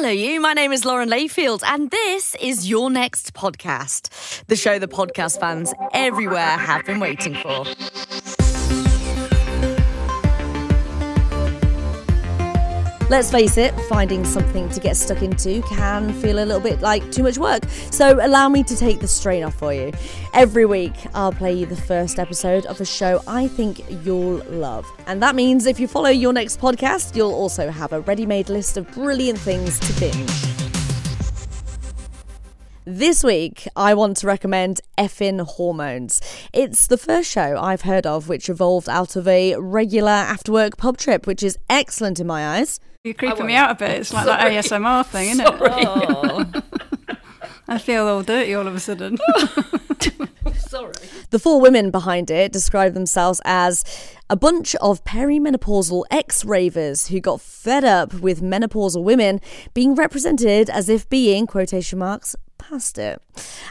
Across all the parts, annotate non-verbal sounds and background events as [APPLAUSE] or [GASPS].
Hello, you. My name is Lauren Layfield, and this is Your Next Podcast, the show the podcast fans everywhere have been waiting for. Let's face it, finding something to get stuck into can feel a little bit like too much work. So, allow me to take the strain off for you. Every week, I'll play you the first episode of a show I think you'll love. And that means if you follow your next podcast, you'll also have a ready made list of brilliant things to binge. This week, I want to recommend Effin Hormones. It's the first show I've heard of which evolved out of a regular after work pub trip, which is excellent in my eyes. You're creeping me out a bit. It's like that ASMR thing, isn't it? [LAUGHS] I feel all dirty all of a sudden. [LAUGHS] Sorry. The four women behind it describe themselves as a bunch of perimenopausal ex ravers who got fed up with menopausal women being represented as if being, quotation marks, past it.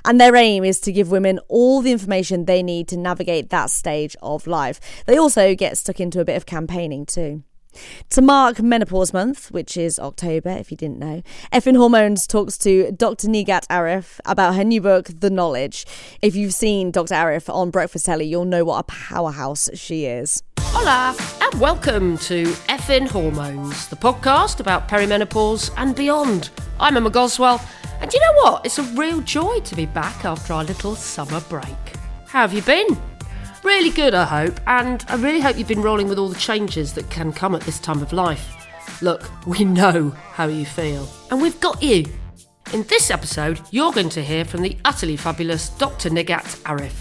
And their aim is to give women all the information they need to navigate that stage of life. They also get stuck into a bit of campaigning too. To mark Menopause Month, which is October, if you didn't know, Effin Hormones talks to Dr. Nigat Arif about her new book, The Knowledge. If you've seen Dr. Arif on Breakfast Telly, you'll know what a powerhouse she is. Hola, and welcome to Effin Hormones, the podcast about perimenopause and beyond. I'm Emma Goswell, and you know what? It's a real joy to be back after our little summer break. How have you been? Really good, I hope, and I really hope you've been rolling with all the changes that can come at this time of life. Look, we know how you feel, and we've got you. In this episode, you're going to hear from the utterly fabulous Dr. Nigat Arif.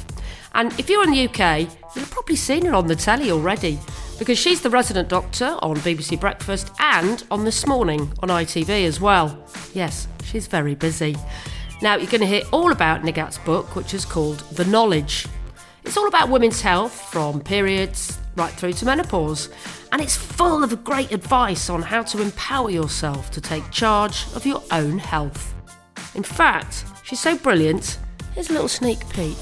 And if you're in the UK, you'll have probably seen her on the telly already, because she's the resident doctor on BBC Breakfast and on This Morning on ITV as well. Yes, she's very busy. Now, you're going to hear all about Nigat's book, which is called The Knowledge. It's all about women's health, from periods right through to menopause, and it's full of great advice on how to empower yourself to take charge of your own health. In fact, she's so brilliant, here's a little sneak peek.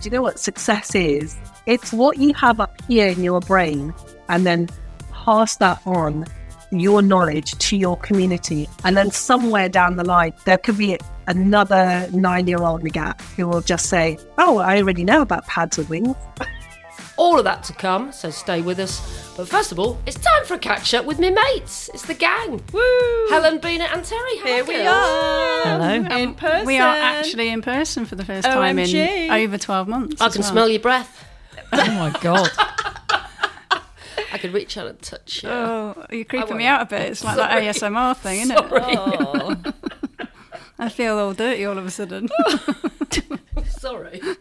Do you know what success is? It's what you have up here in your brain and then pass that on your knowledge to your community. And then somewhere down the line, there could be another nine year old Nigat who will just say, Oh, I already know about pads with wings. All of that to come, so stay with us. But first of all, it's time for a catch up with me mates. It's the gang. Woo! Helen, Beena, and Terri. Hi, Here we girls. are. Hello. In person. We are actually in person for the first time in over 12 months. I can well. smell your breath. [LAUGHS] Oh my god. [LAUGHS] I could reach out and touch you. Oh, you're creeping me out a bit. It's like Sorry. that ASMR thing, isn't Sorry. it? [LAUGHS] Oh. I feel all dirty all of a sudden. [LAUGHS] Sorry. We've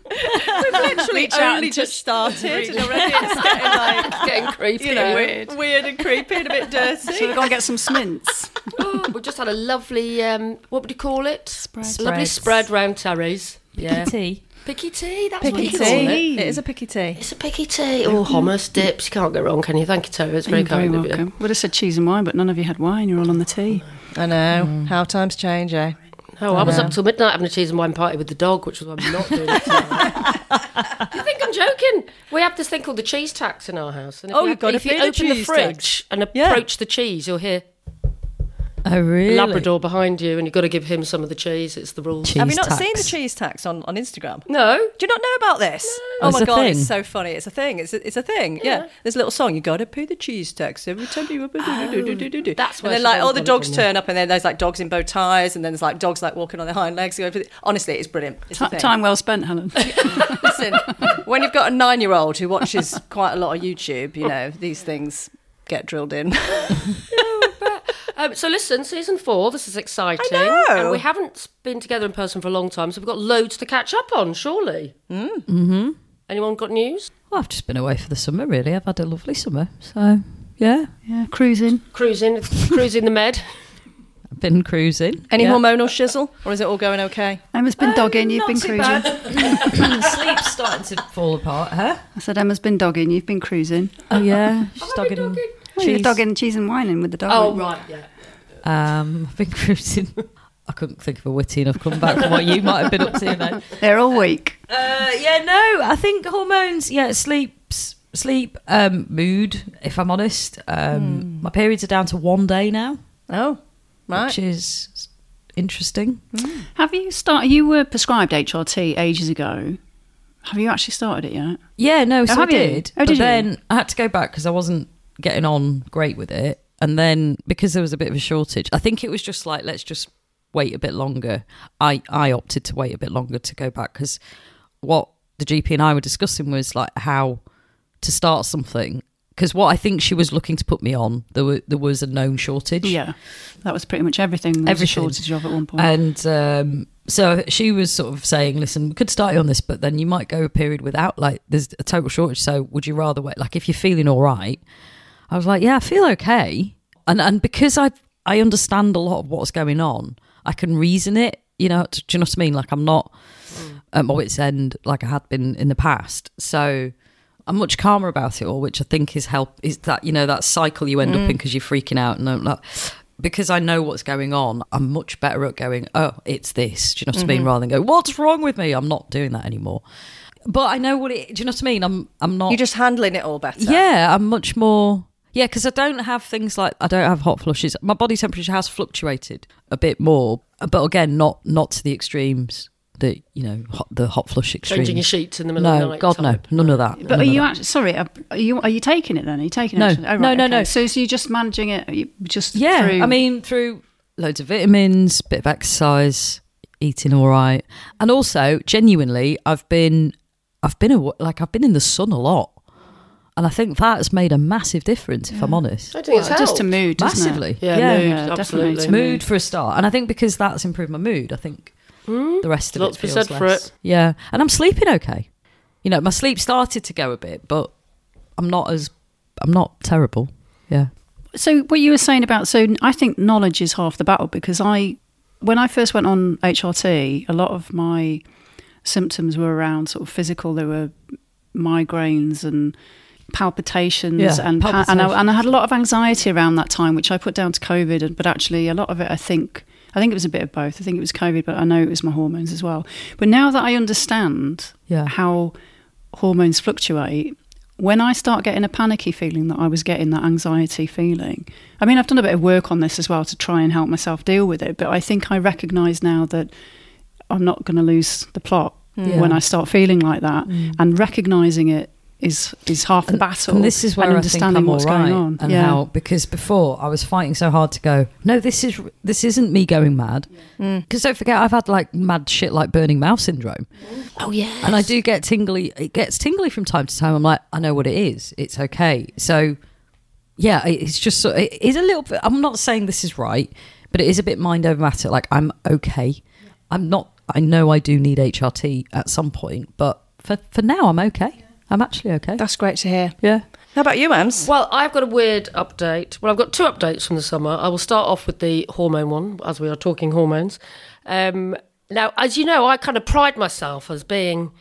literally Reach out only and just started, and already it's getting like Getting [LAUGHS] creepy. you know Weird. weird, and creepy and a bit dirty. so we've got to get some smints. Oh, we just had a lovely, um, what would you call it? Spread. Lovely Spreads. spread round Terri's. Yeah. tea. Picky tea, that's Picky what you tea. call it. It is a picky tea. It's a picky tea. Oh, hummus, dips. You can't go wrong, can you? Thank you, Terri. It's very You're very kind of you. Would have said cheese and wine, but none of you had wine. You're all on the tea. I know how times change, eh? Oh, I was know. up till midnight having a cheese and wine party with the dog, which was what I'm not doing. it tonight. [LAUGHS] [LAUGHS] you think I'm joking? We have this thing called the cheese tax in our house. And if Oh, you, you've got to if you the open the fridge tax. and Yeah. approach the cheese, you'll hear Oh a really? Labrador behind you, and you've got to give him some of the cheese. It's the rules. Have you not tax. seen the cheese tax on, on Instagram? No, Do you not know about this? Oh It's my god, thing. it's so funny. It's a thing. It's a, it's a thing. Yeah. There's a little song. You got to pay the cheese tax every time you. do, do, do, do, do, do. Oh, that's and where then like got all the dogs turn up, and then there's like dogs in bow ties, and then there's like dogs like walking on their hind legs. Honestly, it's brilliant. It's a thing. time well spent, Helen. [LAUGHS] Listen, when you've got a nine-year-old who watches quite a lot of YouTube, you know these things get drilled in. [LAUGHS] Um, so listen, season four. This is exciting. I know. And we haven't been together in person for a long time, so we've got loads to catch up on. Surely. Mm. Mm-hmm. Anyone got news? Well, I've just been away for the summer, really. I've had a lovely summer. So, yeah, yeah, cruising. Cruising, cruising the med. I've [LAUGHS] been cruising. Any yeah. hormonal shizzle, or is it all going okay? Emma's been dogging, you've been cruising. bad. [LAUGHS] Sleep's starting to fall apart, huh? I said Emma's been dogging, you've been cruising. Oh, yeah. [LAUGHS] She's I been dogging. Dogging? Well, you're cheese. dogging cheese and whining with the dog. Oh right, yeah. Um, I've been cruising. I couldn't think of a witty enough comeback from what you might have been up to then. [LAUGHS] They're all weak. Uh, yeah, no, I think hormones. Yeah, sleeps, sleep, um, mood. If I'm honest, um, my periods are down to one day now. Oh, Right. which is interesting. Have you started? You were prescribed HRT ages ago. Have you actually started it yet? Yeah, no, so I have you? did. Oh, did but you? then I had to go back because I wasn't getting on great with it. And then because there was a bit of a shortage, I think it was just like, let's just wait a bit longer. I, I opted to wait a bit longer to go back because what the GP and I were discussing was like how to start something. Because what I think she was looking to put me on, there, were, there was a known shortage. Yeah, that was pretty much everything. There a shortage of at one point. And um, so she was sort of saying, listen, we could start you on this, but then you might go a period without, like, there's a total shortage. So would you rather wait? Like, if you're feeling all right, I was like, yeah, I feel okay. And and because I I understand a lot of what's going on, I can reason it. You know, do you know what I mean? Like, I'm not mm. at my wits' end like I had been in the past. So I'm much calmer about it all, which I think is help. Is that you know that cycle you end up in mm. because you're freaking out and like, because I know what's going on. I'm much better at going, oh, it's this. Do you know what I mean? Mm-hmm. Rather than go, what's wrong with me? I'm not doing that anymore. But I know what it. Do you know what I mean? I'm I'm not. You're just handling it all better. Yeah, I'm much more. Yeah, because I don't have things like I don't have hot flushes. My body temperature has fluctuated a bit more, but again, not not to the extremes that you know hot, the hot flush extremes. Changing your sheets in the middle of the No, night. God, no, none of that. but are you that. actually sorry? Are are you are you taking it then? Are you taking No. it? Oh, right, No, no, okay. no. So, so you're just managing it. you- Just Yeah, through- I mean through loads of vitamins, bit of exercise, eating all right, and also genuinely, I've been, I've been a, like I've been in the sun a lot, and I think that's made a massive difference. If I'm honest, I think it's Well, just to helped. mood, doesn't Massively. it? Yeah, Yeah. mood, Yeah, definitely absolutely. to mood for a start, and I think because that's improved my mood, I think mm. the rest of Lots it to be feels said for less. it. Yeah, and I'm sleeping okay. You know, my sleep started to go a bit, but I'm not as I'm not terrible. Yeah. So what you were saying about so I think knowledge is half the battle because I when I first went on HRT, a lot of my symptoms were around sort of physical. There were migraines and palpitations Yeah, and pa- and, I, and I had a lot of anxiety around that time, which I put down to COVID. But actually, a lot of it, I think, I think it was a bit of both. I think it was COVID, but I know it was my hormones as well. But now that I understand Yeah. how hormones fluctuate, when I start getting a panicky feeling that I was getting that anxiety feeling, I mean, I've done a bit of work on this as well to try and help myself deal with it. But I think I recognise now that I'm not going to lose the plot mm. Yeah. when I start feeling like that, mm. and recognising it is is half the battle. And this is where and I think understanding I'm what's all right, going on. and yeah. how because before I was fighting so hard to go. No, this is this isn't me going mad. Mm. Because don't forget, I've had like mad shit like burning mouth syndrome, Oh yeah. and I do get tingly. It gets tingly from time to time. I'm like, I know what it is. It's okay. So yeah, it's just so it is a little bit. I'm not saying this is right, but it is a bit mind over matter. Like I'm okay. I'm not. I know I do need HRT at some point, but for for now, I'm okay. I'm actually okay. That's great to hear. yeah. How about you, Ems? Well, I've got a weird update. Well, I've got two updates from the summer. I will start off with the hormone one, as we are talking hormones. Um, now, as you know, I kind of pride myself as being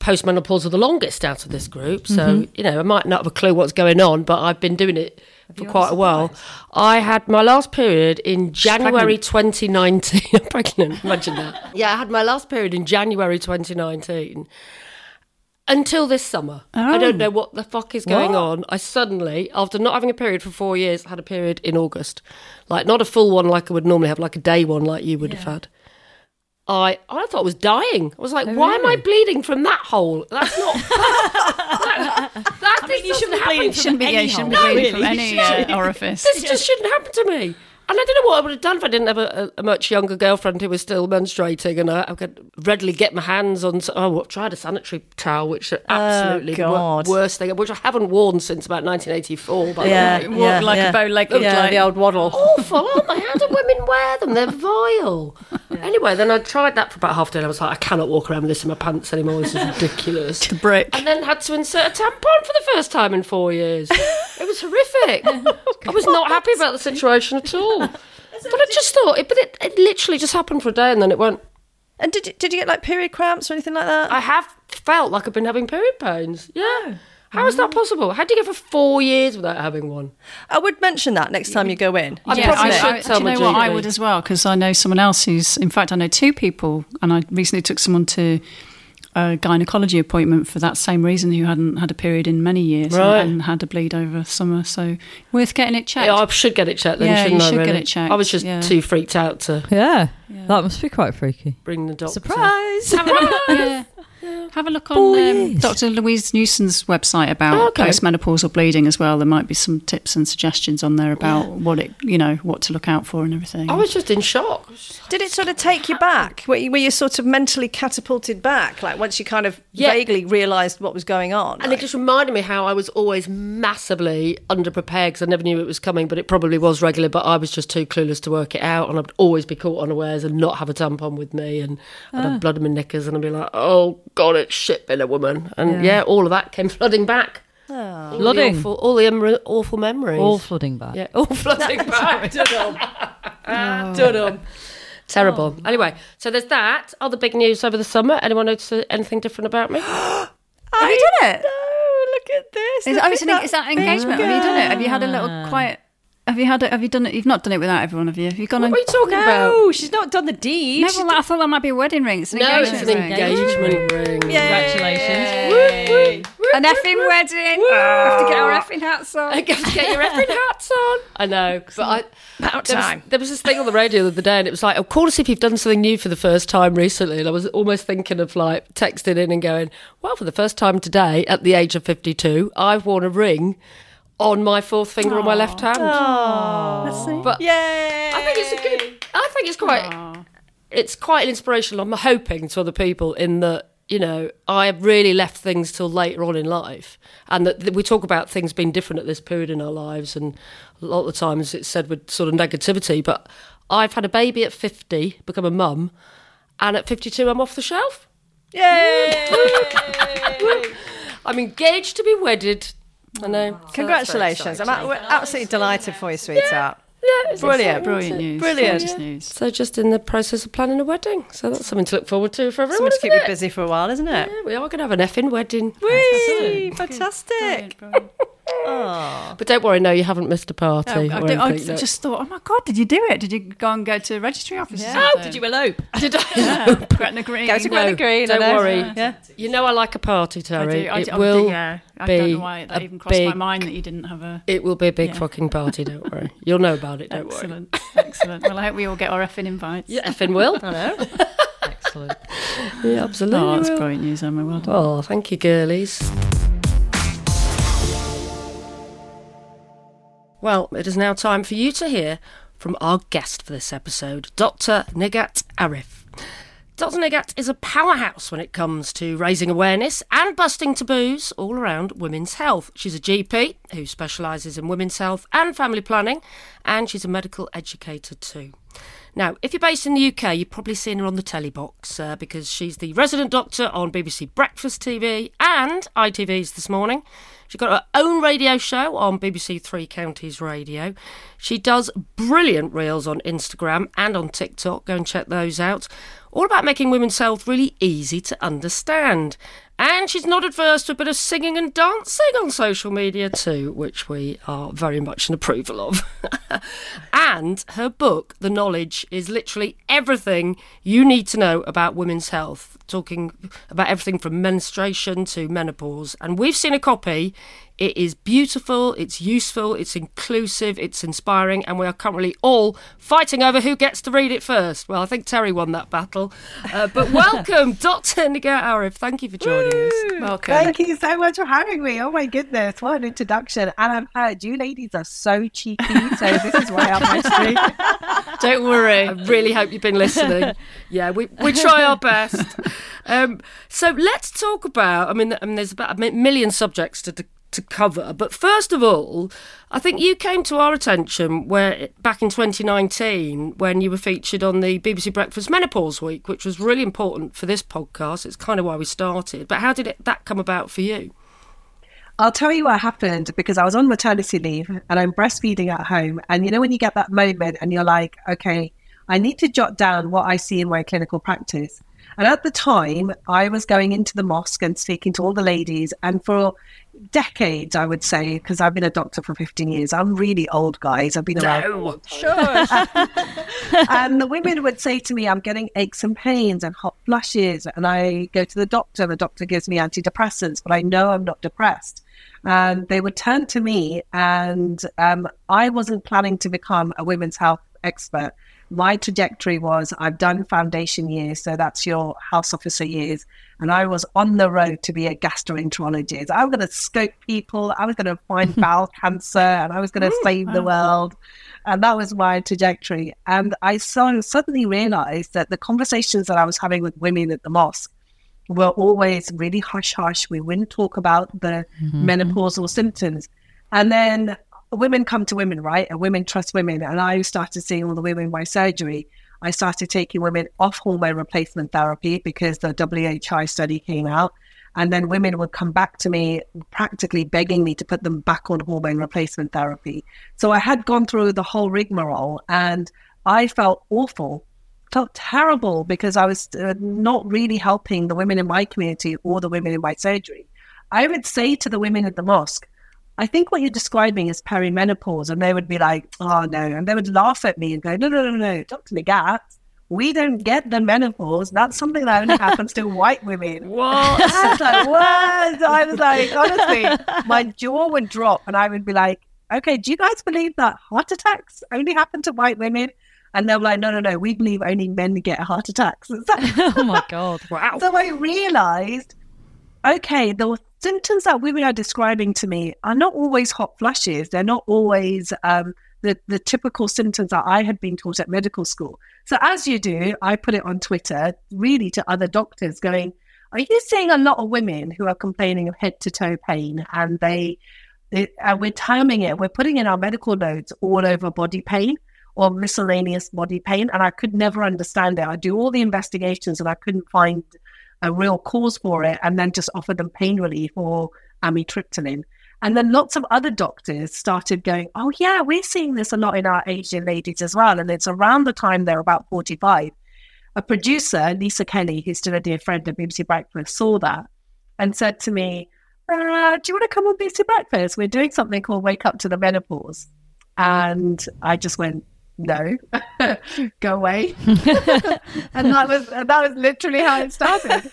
postmenopausal the longest out of this group. So, you know, I might not have a clue what's going on, but I've been doing it for quite a while. I had my last period in January 2019. [LAUGHS] I'm pregnant, imagine that. [LAUGHS] Yeah, I had my last period in January 2019 until this summer. I don't know what the fuck is going on. I suddenly, after not having a period for four years, had a period in August. Like, not a full one like I would normally have, like a day one like you would have had. I I thought I was dying. I was like, why am I bleeding from that hole? That's not. [LAUGHS] that, that, that you shouldn't be bleeding to You shouldn't be, From yeah, shouldn't be bleeding from any uh, orifice. this just shouldn't happen to me. And I don't know what I would have done if I didn't have a, a, a much younger girlfriend who was still menstruating, and I, I could readily get my hands on. Oh, I've tried a sanitary towel, which are oh, absolutely the wor- God. worst thing, which I haven't worn since about 1984. By Yeah. the way. Walk like a bow-legged, Yeah, like- the old waddle. Awful, aren't they? How do [LAUGHS] women wear them? They're vile. Anyway, then I tried that for about half a day. and I was like, I cannot walk around with this in my pants anymore. This is [LAUGHS] ridiculous. the brick. and then had to insert a tampon for the first time in four years. It was horrific. [LAUGHS] I was not happy about the situation at all. [LAUGHS] But I just thought, it, but it, it literally just happened for a day and then it went. And did you, did you get like period cramps or anything like that? I have felt like I've been having period pains. Yeah. Oh. How is that oh. possible? How do you go for four years without having one? I would mention that next time you go in. I yeah, probably I, should I, tell do you my know what? I would as well because I know someone else who's. In fact, I know two people, and I recently took someone to a gynecology appointment for that same reason who hadn't had a period in many years Right. and, and had a bleed over summer. So worth getting it checked. Yeah, I should get it checked then, Yeah, shouldn't you I? should get it checked, I was just yeah. too freaked out to Yeah, that must be quite freaky. bring the doctor. Surprise! [LAUGHS] yeah. Have a look on um, Dr. Louise Newson's website about Okay. postmenopausal bleeding as well. There might be some tips and suggestions on there about what it, you know, what to look out for and everything. I was just in shock. Did it sort of take you back? Were you, were you sort of mentally catapulted back? Like once you kind of Yeah. vaguely realised what was going on? And it just reminded me how I was always massively underprepared because I never knew it was coming, but it probably was regular. But I was just too clueless to work it out, and I'd always be caught unawares and not have a tampon with me, and I'd have ah. blood in my knickers, and I'd be like, "Oh God, it's shit being a woman." And yeah, all of that came [LAUGHS] flooding back. Oh. All the Flooding. awful, all the em- awful memories. All flooding back. yeah, all [LAUGHS] flooding [LAUGHS] back. Dudum. Ah, Dudum. Terrible. Oh. Anyway, so there's that. Other big news over the summer. Anyone notice anything different about me? [GASPS] [GASPS] Have you done it? Oh, look at this. Is, look oh, at an, is that engagement? Have you done it? Have you had a little ah. quiet? Have you had? A, have you done it? You've not done it without everyone, have you? Have you gone? What and, are you talking about? No, she's not done the deed. No, She's well, I thought that might be a wedding ring. It's an No, it's engagement an ring. engagement ring. Congratulations. An effing wedding. We oh, have to get our effing hats on. I have to get your effing hats on. [LAUGHS] I know, but I. About There was, time. there was this thing on the radio the other day, and it was like, "Oh, call us if you've done something new for the first time recently." And I was almost thinking of like texting in and going, "Well, for the first time today, at the age of fifty-two, I've worn a ring on my fourth finger on my left hand." But Yay! I think it's a good. I think it's quite. It's quite an inspirational. I'm hoping to other people in that you know I have really left things till later on in life, and that, that we talk about things being different at this period in our lives, and a lot of the times it's said with sort of negativity. But I've had a baby at 50, become a mum, and at 52 I'm off the shelf. Yay! [LAUGHS] I'm engaged to be wedded. I know. Oh, so Congratulations. I'm a- we're absolutely delighted for you, sweetheart. Yeah, it's Brilliant. exciting, Brilliant isn't it? news. Brilliant. Gorgeous news. So just in the process of planning a wedding. So that's something to look forward to for everyone. Something to keep isn't you it? busy for a while, isn't it? Yeah, we are going to have an effing wedding. Whee! Fantastic. Brilliant, brilliant. Oh. But don't worry, no, you haven't missed a party. I, or I, I no. just thought, oh my god, did you do it? Did you go and go to registry office? or Oh, did you elope? [LAUGHS] Did I? [LAUGHS] Yeah. Gretna Green. Go to Gretna Green. don't worry. Yeah. You know I like a party, I Terri. do. I it do- I will. do, yeah. I be don't know why that a even crossed my big- mind that you didn't have a. It will be a big Yeah. fucking party. Don't worry. You'll know about it. Don't worry. Excellent, excellent. Well, I hope we all get our effing invites. Yeah, effing will. I know. [LAUGHS] Excellent. Yeah, absolutely. Oh, that's will. brilliant news, Emma. Well done. Oh, thank you, girlies. Well, it is now time for you to hear from our guest for this episode, Dr. Nigat Arif. Dr. Nigat is a powerhouse when it comes to raising awareness and busting taboos all around women's health. She's a GP who specialises in women's health and family planning, and she's a medical educator too. Now, if you're based in the UK, you've probably seen her on the telly box uh, because she's the resident doctor on BBC Breakfast TV and ITV's this morning. She's got her own radio show on BBC Three Counties Radio. She does brilliant reels on Instagram and on TikTok. Go and check those out. All about making women's health really easy to understand. And she's not adverse to a bit of singing and dancing on social media too, which we are very much in approval of. [LAUGHS] and her book, The Knowledge, is literally everything you need to know about women's health, talking about everything from menstruation to menopause. And we've seen a copy. It is beautiful, it's useful, it's inclusive, it's inspiring, and we are currently all fighting over who gets to read it first. Well, I think Terri won that battle. Uh, but [LAUGHS] welcome, Dr. Nigat Arif. Thank you for joining us. Welcome. Thank you so much for having me. Oh my goodness, what an introduction. And I've heard you ladies are so cheeky, so this is why I'm actually. [LAUGHS] Don't worry. I really hope you've been listening. Yeah, we, we try our best. [LAUGHS] Um, so let's talk about. I mean, I mean, there's about a million subjects to, to cover, but first of all, I think you came to our attention where back in 2019 when you were featured on the BBC Breakfast Menopause Week, which was really important for this podcast. It's kind of why we started. But how did it, that come about for you? I'll tell you what happened because I was on maternity leave and I'm breastfeeding at home. And you know, when you get that moment and you're like, okay, I need to jot down what I see in my clinical practice. And at the time, I was going into the mosque and speaking to all the ladies. And for decades, I would say, because I've been a doctor for 15 years. I'm really old, guys. I've been around. No. Sure. [LAUGHS] and the women would say to me, I'm getting aches and pains and hot flushes. And I go to the doctor. The doctor gives me antidepressants, but I know I'm not depressed. And they would turn to me, and um, I wasn't planning to become a women's health expert. My trajectory was I've done foundation years, so that's your house officer years, and I was on the road to be a gastroenterologist. I was going to scope people, I was going to find [LAUGHS] bowel cancer, and I was going to save the world. And that was my trajectory. And I so suddenly realized that the conversations that I was having with women at the mosque were always really hush hush. We wouldn't talk about the mm-hmm. menopausal symptoms. And then women come to women, right? And women trust women. And I started seeing all the women by surgery. I started taking women off hormone replacement therapy because the WHI study came out. And then women would come back to me practically begging me to put them back on hormone replacement therapy. So I had gone through the whole rigmarole and I felt awful, felt terrible because I was uh, not really helping the women in my community or the women in my surgery. I would say to the women at the mosque, I think what you're describing is perimenopause. And they would be like, oh no. And they would laugh at me and go, no, no, no, no, Dr. Nagat, we don't get the menopause. That's something that only happens to white women. [LAUGHS] What? I was like, what? I was like, honestly, my jaw would drop and I would be like, okay, do you guys believe that heart attacks only happen to white women? And they were like, no, no, no, we believe only men get heart attacks. [LAUGHS] [LAUGHS] oh my god! Wow. So I realized, okay, the symptoms that women are describing to me are not always hot flushes. They're not always um, the, the typical symptoms that I had been taught at medical school. So as you do, I put it on Twitter, really to other doctors going, are you seeing a lot of women who are complaining of head to toe pain and they, they uh, we're timing it, we're putting in our medical notes all over body pain or miscellaneous body pain. And I could never understand it. I do all the investigations and I couldn't find a real cause for it and then just offer them pain relief or amitriptyline. And then lots of other doctors started going, oh, yeah, we're seeing this a lot in our Asian ladies as well. And it's around the time they're about 45. A producer, Lisa Kelly, who's still a dear friend of BBC Breakfast, saw that and said to me, uh, do you want to come on BBC Breakfast? We're doing something called Wake Up to the Menopause. And I just went, no, [LAUGHS] go away. [LAUGHS] and that was that was literally how it started.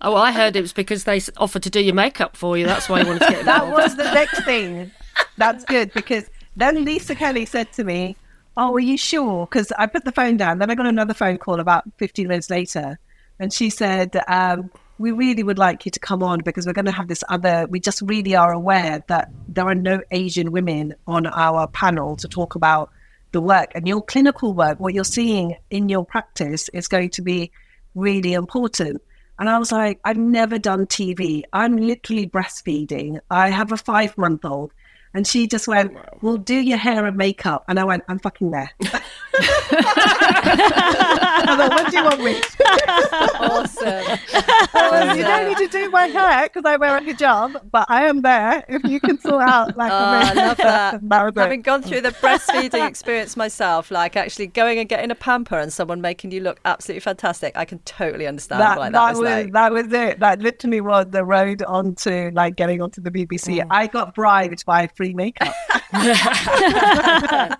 Oh, I heard it was because they offered to do your makeup for you. That's why you wanted to get [LAUGHS] that was the next thing. That's good because then Lisa Kelly said to me, "Oh, are you sure?" Because I put the phone down. Then I got another phone call about 15 minutes later, and she said, um, "We really would like you to come on because we're going to have this other. We just really are aware that there are no Asian women on our panel to talk about the work and your clinical work. What you're seeing in your practice is going to be really important." And I was like, I've never done TV. I'm literally breastfeeding. I have a five month old. And she just went, oh, Well, do your hair and makeup. And I went, I'm fucking there. [LAUGHS] [LAUGHS] I was like, What do you want me? [LAUGHS] awesome. I went, you don't need to do my hair because I wear a hijab, but I am there if you can sort out like Oh, a ah, I love that. that. Having gone through the breastfeeding experience myself, like actually going and getting a pamper and someone making you look absolutely fantastic, I can totally understand that, why that, that, was, was like. that was it. That literally was the road onto like getting onto the BBC. Mm. I got bribed by free makeup. [LAUGHS]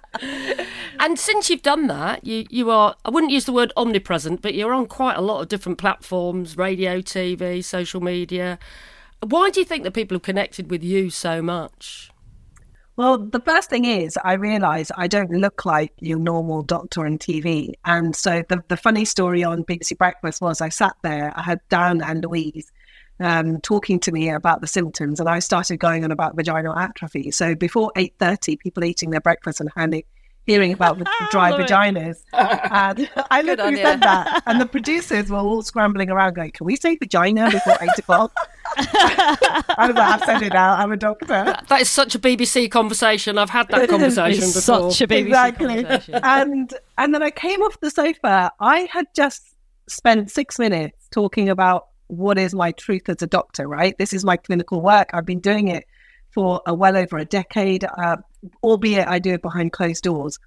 And since you've done that, you, you are, I wouldn't use the word omnipresent, but you're on quite a lot of different platforms radio, TV, social media. Why do you think that people have connected with you so much? Well, the first thing is, I realise I don't look like your normal doctor on TV. And so the, the funny story on BBC Breakfast was I sat there, I had Dan and Louise um, talking to me about the symptoms, and I started going on about vaginal atrophy. So before 8.30, people eating their breakfast and handing, hearing about [LAUGHS] the dry vaginas. And [LAUGHS] [LAUGHS] I Good on literally you. said that. And the producers were all scrambling around going, can we say vagina before 8 o'clock? I was like, I've said it now, I'm a doctor. That is such a BBC conversation. I've had that conversation It's before. such a BBC Exactly. conversation. and and then I came off the sofa. I had just spent six minutes talking about what is my truth as a doctor. Right, this is my clinical work. I've been doing it for a well over a decade, uh, albeit I do it behind closed doors.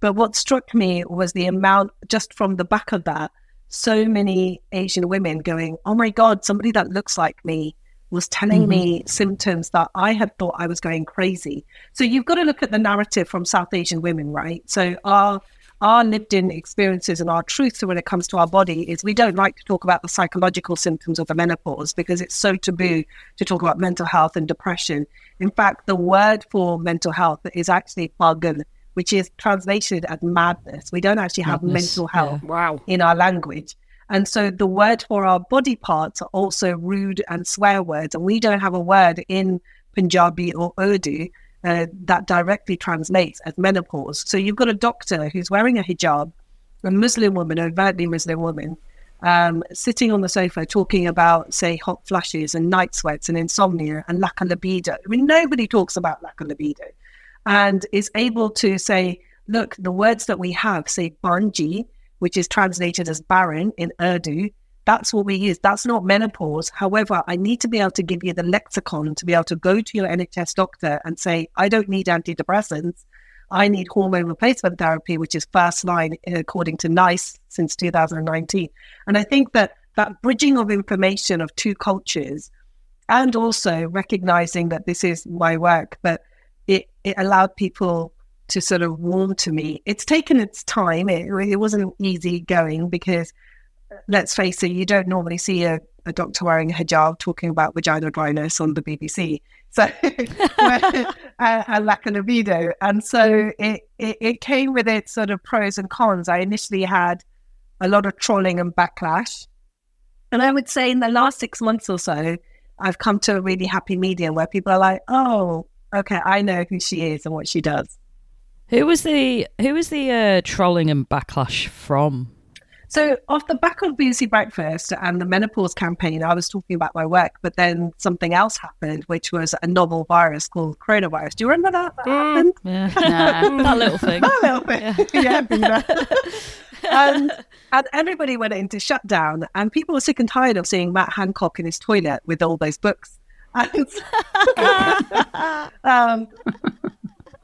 But what struck me was the amount, just from the back of that, so many Asian women going, "Oh my God, somebody that looks like me." was telling mm-hmm. me symptoms that I had thought I was going crazy. So you've got to look at the narrative from South Asian women, right? So our our lived in experiences and our truth when it comes to our body is we don't like to talk about the psychological symptoms of the menopause because it's so taboo to talk about mental health and depression. In fact, the word for mental health is actually pagal, which is translated as madness. We don't actually have madness. mental health yeah. wow. in our language. And so the word for our body parts are also rude and swear words. And we don't have a word in Punjabi or Urdu uh, that directly translates as menopause. So you've got a doctor who's wearing a hijab, a Muslim woman, an overtly Muslim woman, um, sitting on the sofa talking about, say, hot flushes and night sweats and insomnia and lack of libido. I mean, nobody talks about lack of libido. And is able to say, look, the words that we have, say, banji, which is translated as barren in Urdu. That's what we use. That's not menopause. However, I need to be able to give you the lexicon to be able to go to your NHS doctor and say, I don't need antidepressants. I need hormone replacement therapy, which is first line uh, according to NICE since 2019. And I think that that bridging of information of two cultures and also recognizing that this is my work, but it, it allowed people to sort of warm to me. It's taken its time. It, it wasn't easy going because, let's face it, you don't normally see a, a doctor wearing a hijab talking about vaginal dryness on the BBC. So, [LAUGHS] a lack of libido. And so it, it, it came with its sort of pros and cons. I initially had a lot of trolling and backlash. And I would say in the last six months or so, I've come to a really happy medium where people are like, oh, okay, I know who she is and what she does. Who was the who was the uh, trolling and backlash from? So off the back of BBC Breakfast and the menopause campaign, I was talking about my work, but then something else happened, which was a novel virus called coronavirus. Do you remember that? That mm, happened? Yeah, [LAUGHS] nah, that little thing. that little thing. Yeah, [LAUGHS] yeah and, [LAUGHS] and everybody went into shutdown, and people were sick and tired of seeing Matt Hancock in his toilet with all those books. And, um,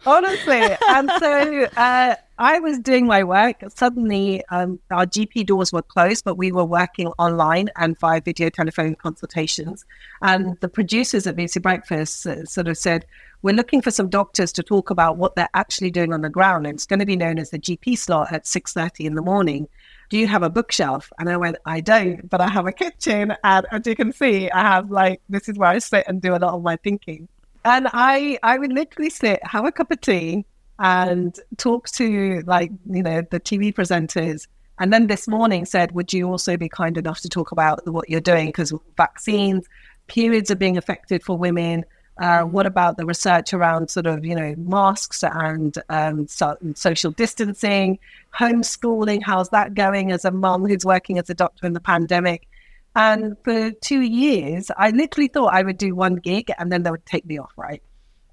honestly. And so uh, I was doing my work. Suddenly, um, our GP doors were closed, but we were working online and via video telephone consultations. And the producers at BBC Breakfast uh, sort of said, we're looking for some doctors to talk about what they're actually doing on the ground. And it's going to be known as the GP slot at 6.30 in the morning. Do you have a bookshelf? And I went, I don't, but I have a kitchen. And as you can see, I have like, this is where I sit and do a lot of my thinking. And I, I would literally sit, have a cup of tea, and talk to like you know the TV presenters. And then this morning said, would you also be kind enough to talk about what you're doing because vaccines, periods are being affected for women. Uh, what about the research around sort of you know masks and um, so, social distancing, homeschooling? How's that going as a mom who's working as a doctor in the pandemic? And for two years, I literally thought I would do one gig and then they would take me off, right?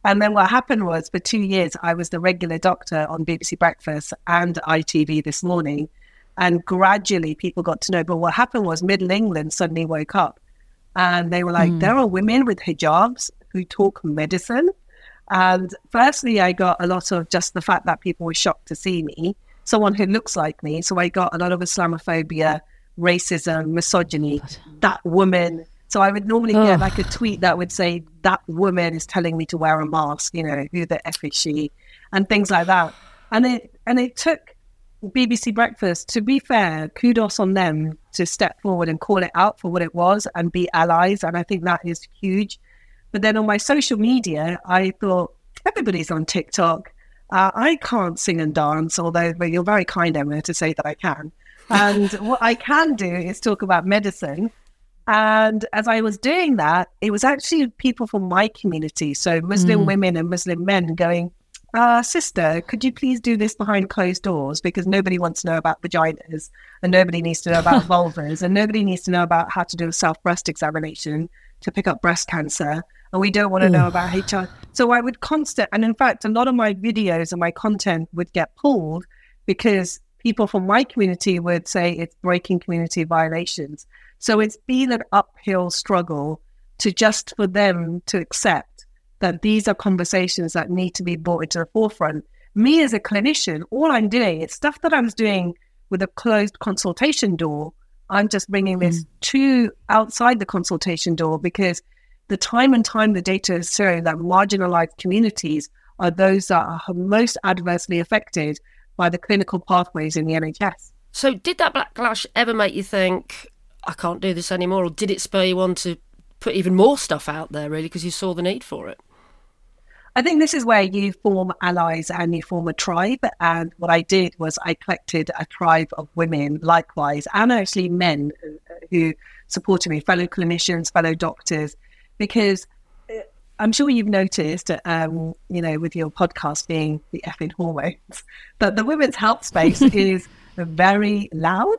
And then what happened was for two years, I was the regular doctor on BBC Breakfast and ITV this morning. And gradually people got to know. But what happened was Middle England suddenly woke up and they were like, mm. there are women with hijabs who talk medicine. And firstly, I got a lot of just the fact that people were shocked to see me, someone who looks like me. So I got a lot of Islamophobia racism, misogyny, that woman. So I would normally get like a tweet that would say, that woman is telling me to wear a mask, you know, who the F is she? And things like that. And it and it took BBC Breakfast, to be fair, kudos on them to step forward and call it out for what it was and be allies. And I think that is huge. But then on my social media, I thought, everybody's on TikTok. Uh, I can't sing and dance, although well, you're very kind, Emma, to say that I can. And what I can do is talk about medicine. And as I was doing that, it was actually people from my community, so Muslim mm. women and Muslim men going, uh, sister, could you please do this behind closed doors? Because nobody wants to know about vaginas and nobody needs to know about [LAUGHS] vulvas and nobody needs to know about how to do a self breast examination to pick up breast cancer. And we don't want to know about HR. So I would constant, and in fact, a lot of my videos and my content would get pulled because people from my community would say it's breaking community violations. So it's been an uphill struggle to just for them to accept that these are conversations that need to be brought into the forefront. Me as a clinician, all I'm doing, it's stuff that I'm doing with a closed consultation door. I'm just bringing this mm. to outside the consultation door because the time and time the data has shown that marginalized communities are those that are most adversely affected by the clinical pathways in the NHS. So, did that backlash ever make you think, I can't do this anymore? Or did it spur you on to put even more stuff out there, really, because you saw the need for it? I think this is where you form allies and you form a tribe. And what I did was I collected a tribe of women, likewise, and actually men who supported me, fellow clinicians, fellow doctors, because uh, I'm sure you've noticed, um, you know, with your podcast being the effing hormones, that the women's health space [LAUGHS] is very loud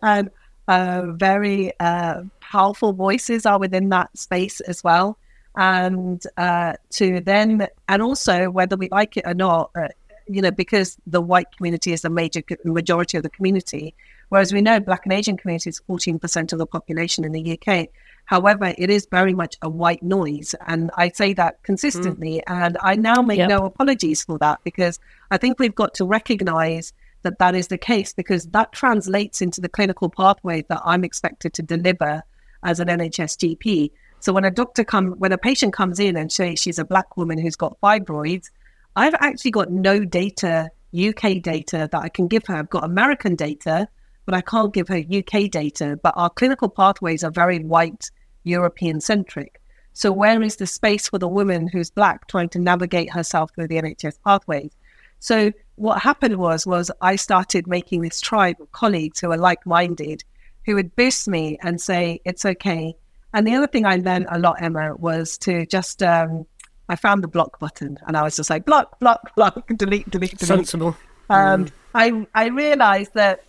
and uh, very uh, powerful voices are within that space as well and uh, to then, and also whether we like it or not, uh, you know, because the white community is the major majority of the community, whereas we know Black and Asian community is 14% of the population in the UK. However, it is very much a white noise. And I say that consistently. Mm. And I now make yep. no apologies for that because I think we've got to recognize that that is the case because that translates into the clinical pathway that I'm expected to deliver as an NHS GP. So when a doctor come, when a patient comes in and say she's a black woman who's got fibroids, I've actually got no data, UK data that I can give her. I've got American data, but I can't give her UK data. But our clinical pathways are very white, European centric. So where is the space for the woman who's black trying to navigate herself through the NHS pathways? So what happened was was I started making this tribe of colleagues who are like-minded, who would boost me and say, "It's okay. And the other thing I learned a lot, Emma, was to just um, I found the block button and I was just like block, block, block, [LAUGHS] delete, delete, delete. Sensible. And mm. I I realized that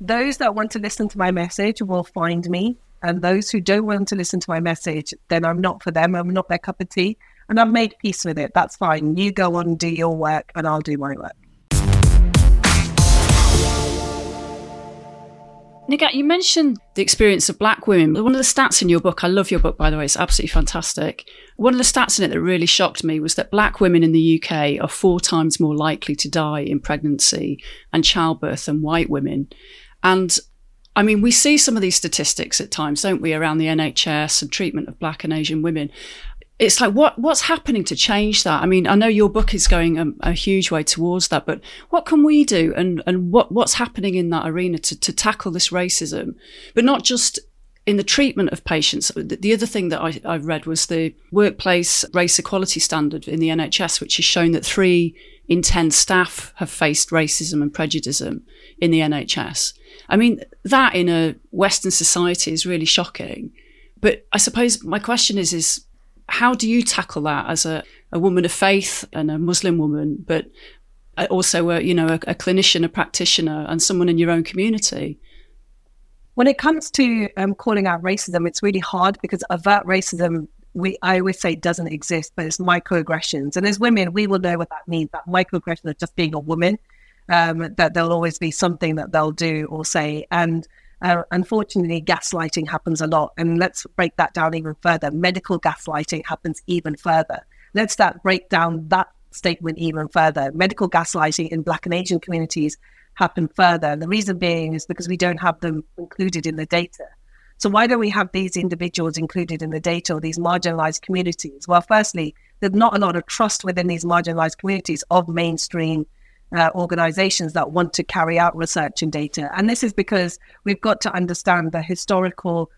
those that want to listen to my message will find me, and those who don't want to listen to my message, then I'm not for them. I'm not their cup of tea, and I've made peace with it. That's fine. You go on and do your work, and I'll do my work. Nigat, you mentioned the experience of black women. One of the stats in your book, I love your book, by the way, it's absolutely fantastic. One of the stats in it that really shocked me was that black women in the UK are four times more likely to die in pregnancy and childbirth than white women. And I mean, we see some of these statistics at times, don't we, around the NHS and treatment of black and Asian women it's like what what's happening to change that? I mean, I know your book is going a, a, huge way towards that, but what can we do, and and what what's happening in that arena to to tackle this racism, but not just in the treatment of patients. The other thing that I, I read was the workplace race equality standard in the NHS, which has shown that three in ten staff have faced racism and prejudice in the NHS. I mean, that in a Western society is really shocking. But I suppose my question is is how do you tackle that as a, a woman of faith and a Muslim woman, but also a, you know, a, a clinician, a practitioner, and someone in your own community? When it comes to um, calling out racism, it's really hard because overt racism, we I always say it doesn't exist, but it's microaggressions. And as women, we will know what that means. That microaggression is just being a woman. Um, that there'll always be something that they'll do or say, and uh, unfortunately, gaslighting happens a lot. And let's break that down even further. Medical gaslighting happens even further. Let's start break down that statement even further. Medical gaslighting in Black and Asian communities happen further. And the reason being is because we don't have them included in the data. So why don't we have these individuals included in the data or these marginalized communities? Well, firstly, there's not a lot of trust within these marginalized communities of mainstream uh, organizations that want to carry out research and data. And this is because we've got to understand the historical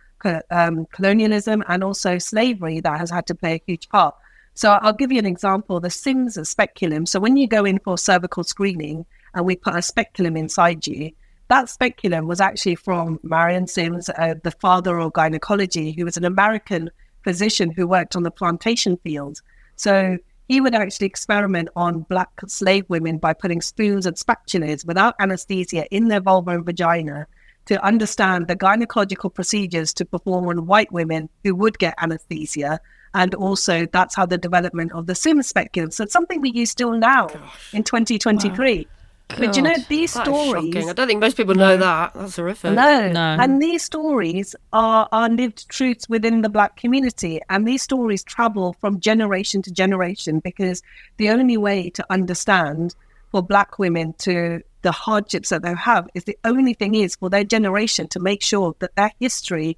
um, colonialism and also slavery that has had to play a huge part. So I'll give you an example. The Sims speculum. So when you go in for cervical screening and we put a speculum inside you, that speculum was actually from Marion Sims, uh, the father of gynecology, who was an American physician who worked on the plantation fields. So he would actually experiment on black slave women by putting spoons and spatulas without anesthesia in their vulva and vagina to understand the gynecological procedures to perform on white women who would get anesthesia. And also, that's how the development of the SIM speculum. So it's something we use still now Gosh. in 2023. Wow. But you know, these that stories. I don't think most people know that. That's horrific. No. no. And these stories are, are lived truths within the Black community. And these stories travel from generation to generation because the only way to understand for Black women to the hardships that they have is the only thing is for their generation to make sure that their history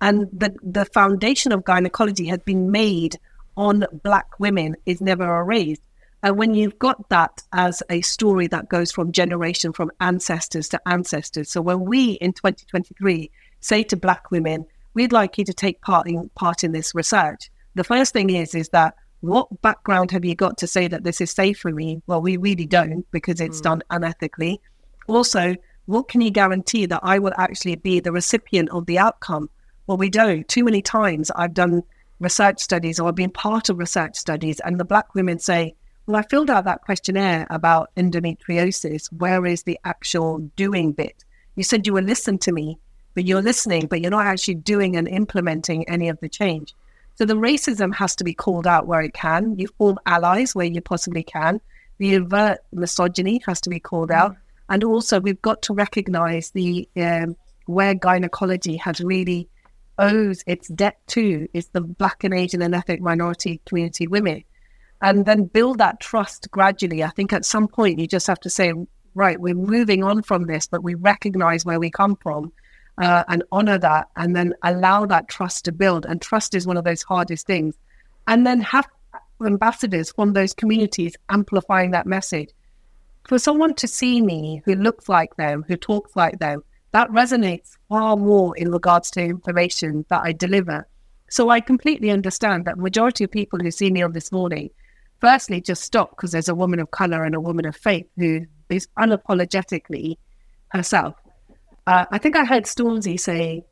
And the, the foundation of gynecology has been made on Black women is never erased. And when you've got that as a story that goes from generation, from ancestors to ancestors. So when we in 2023 say to Black women, we'd like you to take part in, part in this research, the first thing is, is that what background have you got to say that this is safe for me? Well, we really don't because it's mm. done unethically. Also, what can you guarantee that I will actually be the recipient of the outcome? Well, we don't. Too many times I've done research studies or I've been part of research studies, and the black women say, Well, I filled out that questionnaire about endometriosis. Where is the actual doing bit? You said you will listen to me, but you're listening, but you're not actually doing and implementing any of the change. So the racism has to be called out where it can. You form allies where you possibly can. The overt misogyny has to be called out. Mm. And also, we've got to recognize the um, where gynecology has really owes its debt to is the Black and Asian and ethnic minority community women. And then build that trust gradually. I think at some point you just have to say, right, we're moving on from this, but we recognize where we come from uh, and honor that and then allow that trust to build. And trust is one of those hardest things. And then have ambassadors from those communities amplifying that message. For someone to see me who looks like them, who talks like them, that resonates far more in regards to information that I deliver. So I completely understand that majority of people who see me on this morning, firstly, just stop because there's a woman of color and a woman of faith who is unapologetically herself. Uh, I think I heard Stormzy say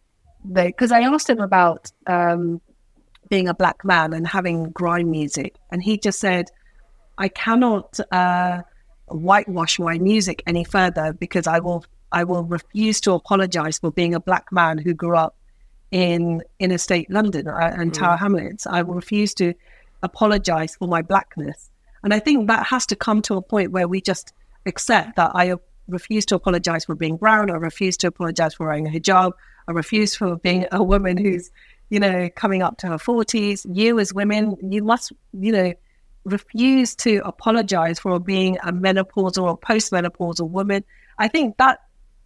that because I asked him about um, being a black man and having grime music, and he just said, "I cannot uh, whitewash my music any further because I will I will refuse to apologize for being a black man who grew up in inner state London uh, and mm. Tower Hamlets. I will refuse to apologize for my blackness, and I think that has to come to a point where we just accept that I refuse to apologize for being brown. I refuse to apologize for wearing a hijab. I refuse for being a woman who's, you know, coming up to her 40s. You, as women, you must, you know, refuse to apologize for being a menopausal or postmenopausal woman. I think that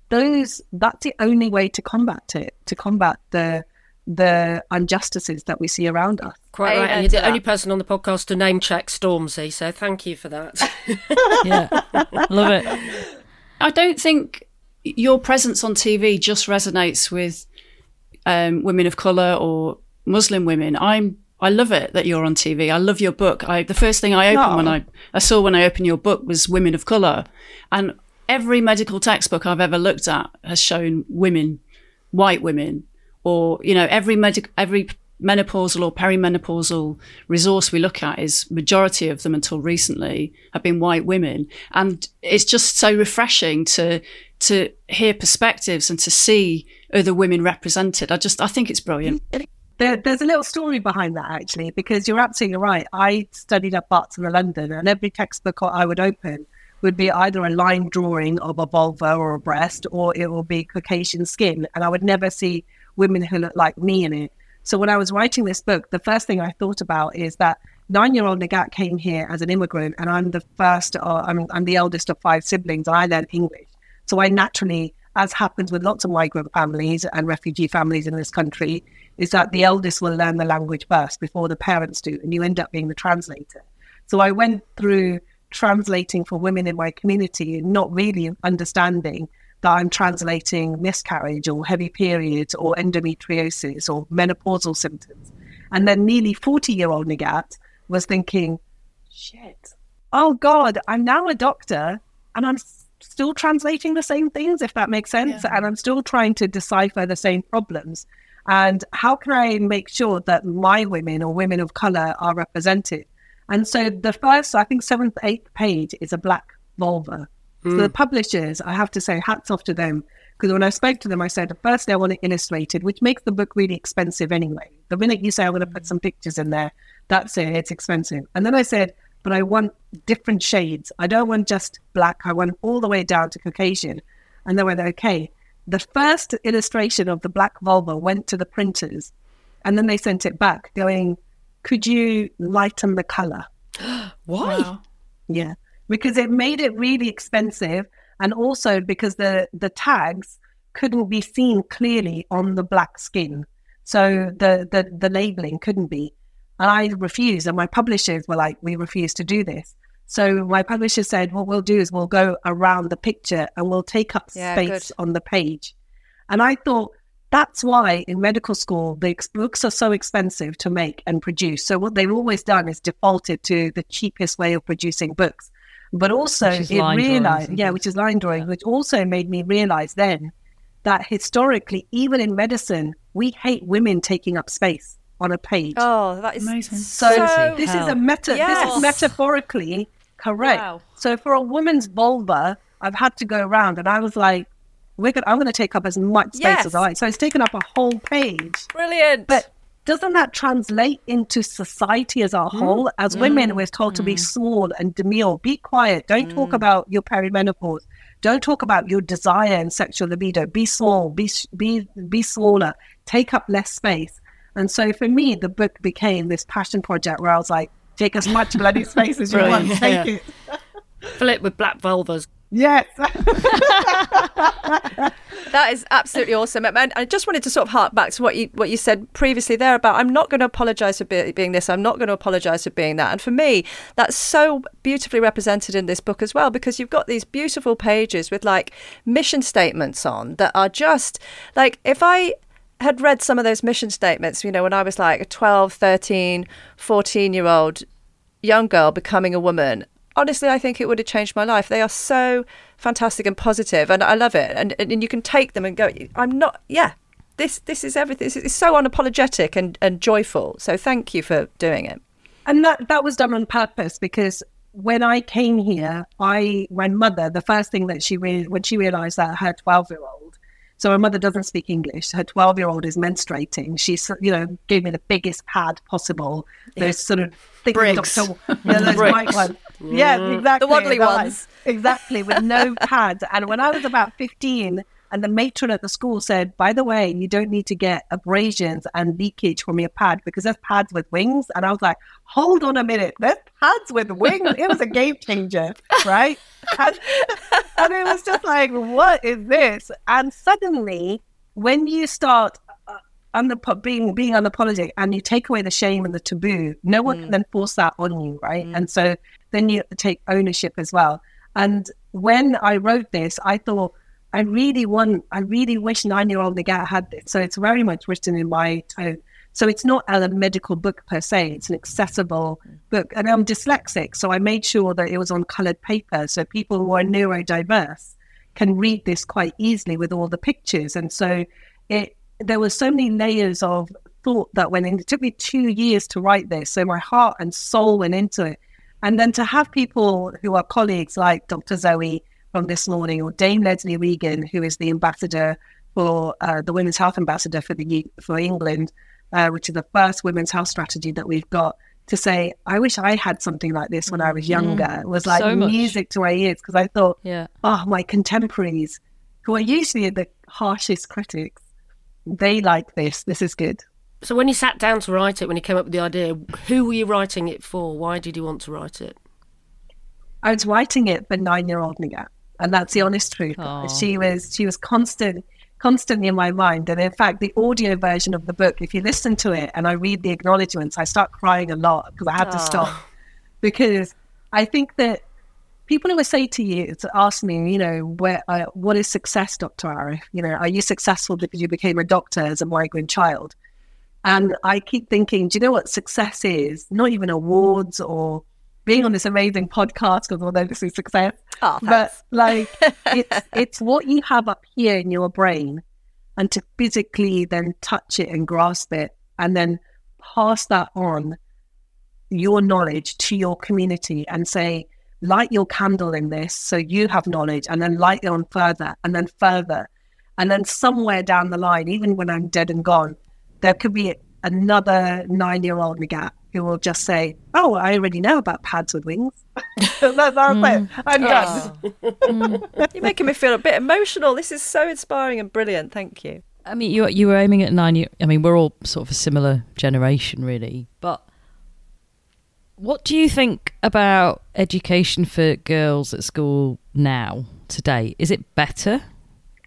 those that's the only way to combat it, to combat the the injustices that we see around us. Quite right. And you're the only person on the podcast to name check Stormzy, so thank you for that. [LAUGHS] yeah, love it. I don't think your presence on TV just resonates with um, women of color or Muslim women. I'm I love it that you're on TV. I love your book. I the first thing I opened no. when I I saw when I opened your book was women of color, and every medical textbook I've ever looked at has shown women, white women, or you know every every menopausal or perimenopausal resource we look at is majority of them until recently have been white women. And it's just so refreshing to to hear perspectives and to see other women represented. I just i think it's brilliant. There, there's a little story behind that actually because you're absolutely right. I studied at barts in london and every textbook i would open would be either a line drawing of a vulva or a breast or it will be caucasian skin and i would never see women who look like me in it so when I was writing this book, the first thing I thought about is that nine-year-old Nigat came here as an immigrant, and I'm the first, uh, I'm, I'm the eldest of five siblings, and I learned English. So I naturally, as happens with lots of migrant families and refugee families in this country, is that the eldest will learn the language first before the parents do, and you end up being the translator. So I went through translating for women in my community and not really understanding I'm translating miscarriage or heavy periods or endometriosis or menopausal symptoms. And then nearly 40 year old Nigat was thinking, shit, oh God, I'm now a doctor and I'm still translating the same things, if that makes sense. Yeah. And I'm still trying to decipher the same problems. And how can I make sure that my women or women of color are represented? And so the first, I think, seventh, eighth page is a black vulva. Mm. So the publishers, I have to say, hats off to them. Because when I spoke to them, I said, firstly, I want it illustrated, which makes the book really expensive anyway. The minute you say, I'm going to put some pictures in there, that's it, it's expensive. And then I said, but I want different shades. I don't want just black, I want all the way down to Caucasian. And they went, okay. The first illustration of the black vulva went to the printers, and then they sent it back, going, could you lighten the color? [GASPS] Why? Wow. Yeah because it made it really expensive and also because the the tags couldn't be seen clearly on the black skin So the, the, the labeling couldn't be. And I refused. And my publishers were like, we refuse to do this. So my publisher said, what we'll do is we'll go around the picture and we'll take up Yeah, space good. on the page. And I thought that's why in medical school, the ex- books are so expensive to make and produce. So what they've always done is defaulted to the cheapest way of producing books. But also it line drawings realized, yeah, which is line drawing, which also made me realize then that historically, even in medicine, we hate women taking up space on a page. Oh, that is Amazing. So, so this is a meta. This is metaphorically correct. Wow. So for a woman's vulva, I've had to go around, and I was like, "We're gonna, I'm going to take up as much space Yes. as I like." So it's taken up a whole page. brilliant. But doesn't that translate into society as a mm. whole? As mm. women, we're told to be mm. small and demure, be quiet, don't talk about your perimenopause, don't talk about your desire and sexual libido. Be small, be be be smaller, take up less space. And so for me, the book became this passion project where I was like, take as much bloody space as you [LAUGHS] want, take it. Fill it with black vulvas. Yes. [LAUGHS] That is absolutely awesome. And I just wanted to sort of hark back to what you what you said previously there about I'm not going to apologise for be- being this. I'm not going to apologise for being that. And for me, that's so beautifully represented in this book as well because you've got these beautiful pages with like mission statements on that are just like if I had read some of those mission statements, you know, when I was like a 12, 13, 14 year old young girl becoming a woman, honestly, I think it would have changed my life. They are so fantastic and positive, and I love it. And and you can take them and go. I'm not. Yeah, this this is everything. It's so unapologetic and and joyful. So thank you for doing it. And that that was done on purpose because when I came here, I my mother the first thing that she re- when she realized that her twelve year old, so her mother doesn't speak English. Her twelve year old is menstruating. She's you know gave me the biggest pad possible. Those sort of thick Bricks. Dr. yeah, those [LAUGHS] Bricks. white ones. Yeah, mm. exactly. The waddly ones. exactly with no [LAUGHS] pads. And when I was about fifteen. And the matron at the school said, by the way, you don't need to get abrasions and leakage from your pad because there's pads with wings. And I was like, hold on a minute, there's pads with wings. It was a game changer, right? And, and it was just like, what is this? And suddenly, when you start unap- being being unapologetic and you take away the shame and the taboo, no one can mm. then force that on you, right? Mm. And so then you take ownership as well. And when I wrote this, I thought, I really want, I really wish nine year old Nigat had this. So it's very much written in my tone. So it's not a medical book per se, it's an accessible mm. book. And I'm dyslexic, so I made sure that it was on colored paper so people who are neurodiverse can read this quite easily with all the pictures. And so it there were so many layers of thought that went in. It took me two years to write this. So my heart and soul went into it. And then to have people who are colleagues like Dr. Zoe from this morning or Dame Lesley Regan, who is the ambassador for uh, the Women's Health Ambassador for the for England, uh, which is the first women's health strategy that we've got, to say, I wish I had something like this when I was younger. It was like So music to my ears because I thought, Yeah. oh, my contemporaries, who are usually the harshest critics, they like this. This is good. So when you sat down to write it, when you came up with the idea, who were you writing it for? Why did you want to write it? I was writing it for nine-year-old Nigat, and that's the honest truth. Aw. She was she was constant, constantly in my mind. And in fact, the audio version of the book, if you listen to it and I read the acknowledgements, I start crying a lot because I had to stop because I think that people always say to you to ask me, you know, where uh, what is success, Doctor Arif? You know, are you successful because you became a doctor as a migrant child? And I keep thinking, do you know what success is? Not even awards or being on this amazing podcast, because although this is success, Oh, but like [LAUGHS] it's it's what you have up here in your brain, and to physically then touch it and grasp it, and then pass that on your knowledge to your community and say, light your candle in this so you have knowledge, and then light it on further and then further. And then somewhere down the line, even when I'm dead and gone, there could be another nine year old Nigat who will just say, Oh, I already know about pads with wings. [LAUGHS] that's, that's it. Mm. I'm done. Ah. [LAUGHS] Mm. You're making me feel a bit emotional. This is so inspiring and brilliant. Thank you. I mean, you you were aiming at nine. You, I mean, we're all sort of a similar generation, really. But what do you think about education for girls at school now, today? Is it better?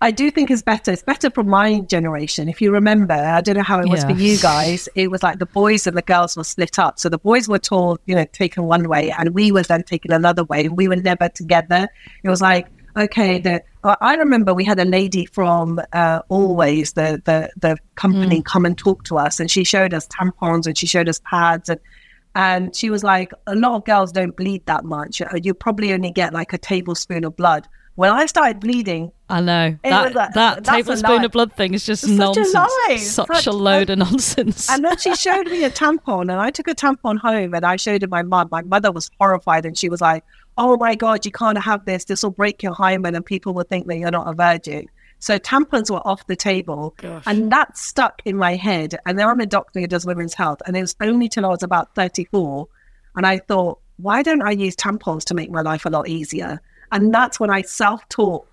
I do think it's better. It's better for my generation. If you remember, I don't know how it was yeah. for you [LAUGHS] guys. It was like the boys and the girls were split up. So the boys were told, you know, taken one way, and we were then taken another way. And we were never together. It was like, okay, the I remember we had a lady from uh, Always, the the the company, mm. come and talk to us, and she showed us tampons and she showed us pads and. And she was like, a lot of girls don't bleed that much. You probably only get like a tablespoon of blood. When I started bleeding, I know that, like, that tablespoon of blood thing is just it's nonsense. Such a, such such a load of nonsense. And then she showed me a tampon, and I took a tampon home and I showed it my mum. My mother was horrified, and she was like, "Oh my god, you can't have this. This will break your hymen, and people will think that you're not a virgin." So tampons were off the table, Gosh. and that stuck in my head. And then I'm a doctor who does women's health, and it was only till I was about 34, and I thought, why don't I use tampons to make my life a lot easier? And that's when I self taught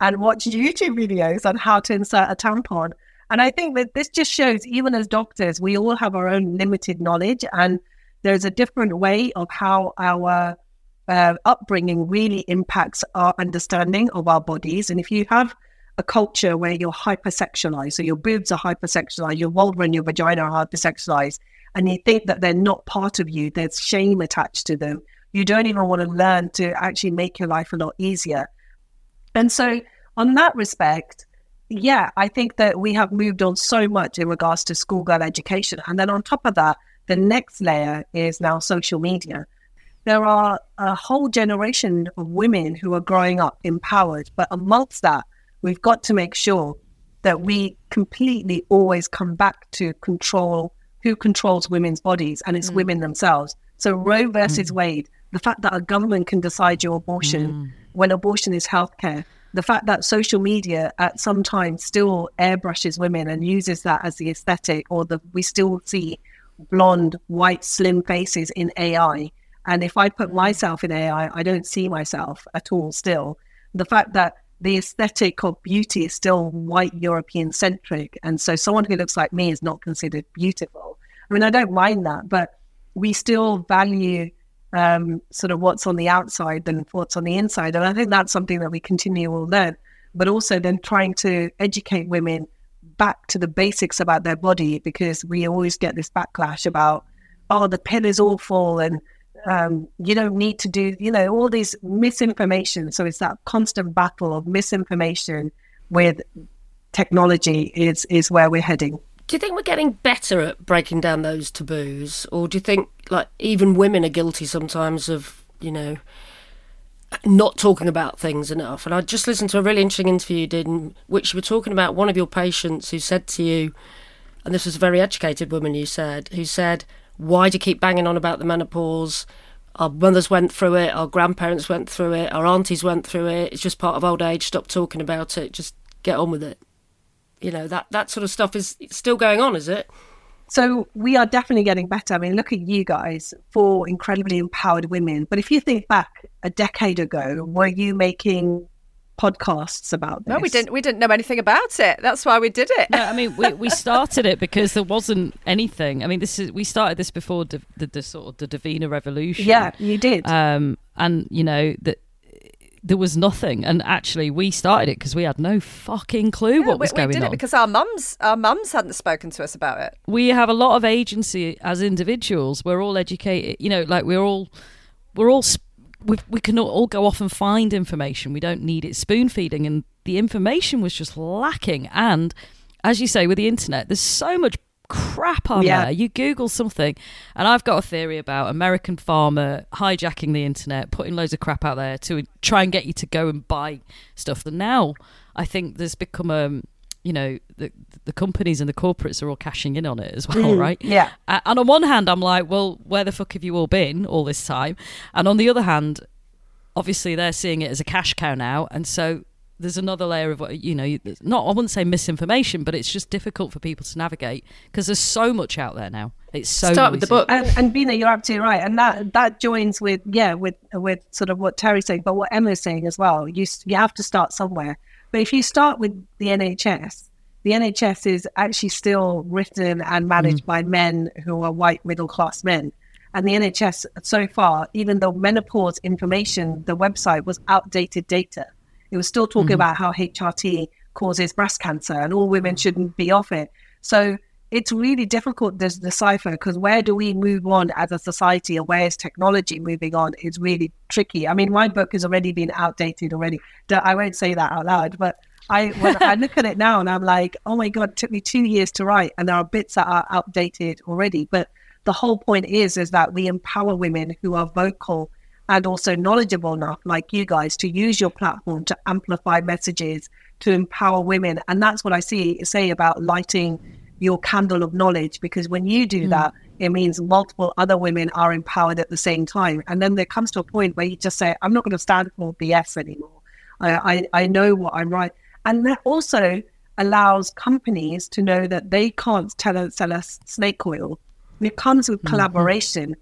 and watched YouTube videos on how to insert a tampon. And I think that this just shows, even as doctors, we all have our own limited knowledge, and there's a different way of how our uh, upbringing really impacts our understanding of our bodies. And if you have a culture where you're hypersexualized, so your boobs are hypersexualized, your vulva and your vagina are hypersexualized, and you think that they're not part of you, there's shame attached to them, you don't even want to learn to actually make your life a lot easier. And so, on that respect, yeah, I think that we have moved on so much in regards to schoolgirl education. And then on top of that, the next layer is now social media. There are a whole generation of women who are growing up empowered, but amongst that, we've got to make sure that we completely always come back to control who controls women's bodies, and it's mm. women themselves. So Roe versus mm. Wade the fact that a government can decide your abortion mm. when abortion is healthcare, the fact that social media at some time still airbrushes women and uses that as the aesthetic, or the we still see blonde, white, slim faces in AI. And if I put myself in AI, I don't see myself at all still. The fact that the aesthetic of beauty is still white European centric. And so someone who looks like me is not considered beautiful. I mean, I don't mind that, but we still value um, sort of what's on the outside than what's on the inside. And I think that's something that we continue to learn, but also then trying to educate women back to the basics about their body because we always get this backlash about, oh, the pill is awful and um, you don't need to do, you know, all these misinformation. So it's that constant battle of misinformation with technology is is where we're heading. Do you think we're getting better at breaking down those taboos, or do you think like even women are guilty sometimes of you know not talking about things enough? And I just listened to a really interesting interview you did, in which you were talking about one of your patients who said to you, and this was a very educated woman, you said, who said, "Why do you keep banging on about the menopause?" Our mothers went through it, our grandparents went through it, our aunties went through it. It's just part of old age. Stop talking about it. Just get on with it you know that that sort of stuff is still going on, is it? So we are definitely getting better. I mean, look at you guys, four incredibly empowered women. But if you think back a decade ago, were you making podcasts about this? No, we didn't. We didn't know anything about it. That's why we did it. No, I mean, we, we [LAUGHS] started it because there wasn't anything. I mean, this is we started this before the, the, the sort of the Davina revolution. Yeah, you did. Um, and you know that there was nothing. And actually, we started it because we had no fucking clue yeah, what was we, going on. We did on. it because our mums, our mums hadn't spoken to us about it. We have a lot of agency as individuals. We're all educated. You know, like we're all, we're all. We, we can all go off and find information. We don't need it spoon feeding, and the information was just lacking. And as you say, with the internet, there's so much crap on yeah. there. You Google something, and I've got a theory about American pharma hijacking the internet, putting loads of crap out there to try and get you to go and buy stuff. And now I think there's become a you know the the companies and the corporates are all cashing in on it as well, mm, right? Yeah. And on one hand, I'm like, well, where the fuck have you all been all this time? And on the other hand, obviously they're seeing it as a cash cow now, and so there's another layer of what you know not i wouldn't say misinformation but it's just difficult for people to navigate because there's so much out there now. It's so start with the book. And, and Beena you're absolutely right. And that that joins with yeah with with sort of what Terri's saying but what emma's saying as well. You you have to start somewhere. But if you start with the nhs the nhs is actually still written and managed mm. by men who are white middle class men and the nhs so far even though menopause information the website was outdated data it was still talking mm-hmm. about how HRT causes breast cancer and all women shouldn't be off it. So it's really difficult to decipher because where do we move on as a society and where is technology moving on is really tricky. I mean, my book has already been outdated already. I won't say that out loud, but I I look at it now and I'm like, oh my god, it took me two years to write, and there are bits that are outdated already. But the whole point is is that we empower women who are vocal and also knowledgeable enough, like you guys, to use your platform to amplify messages to empower women, and that's what I see say about lighting your candle of knowledge. Because when you do mm. that, it means multiple other women are empowered at the same time, and then there comes to a point where you just say, I'm not going to stand for BS anymore. I, I, I know what I'm right. And that also allows companies to know that they can't tell us, sell us snake oil. It comes with mm-hmm. collaboration.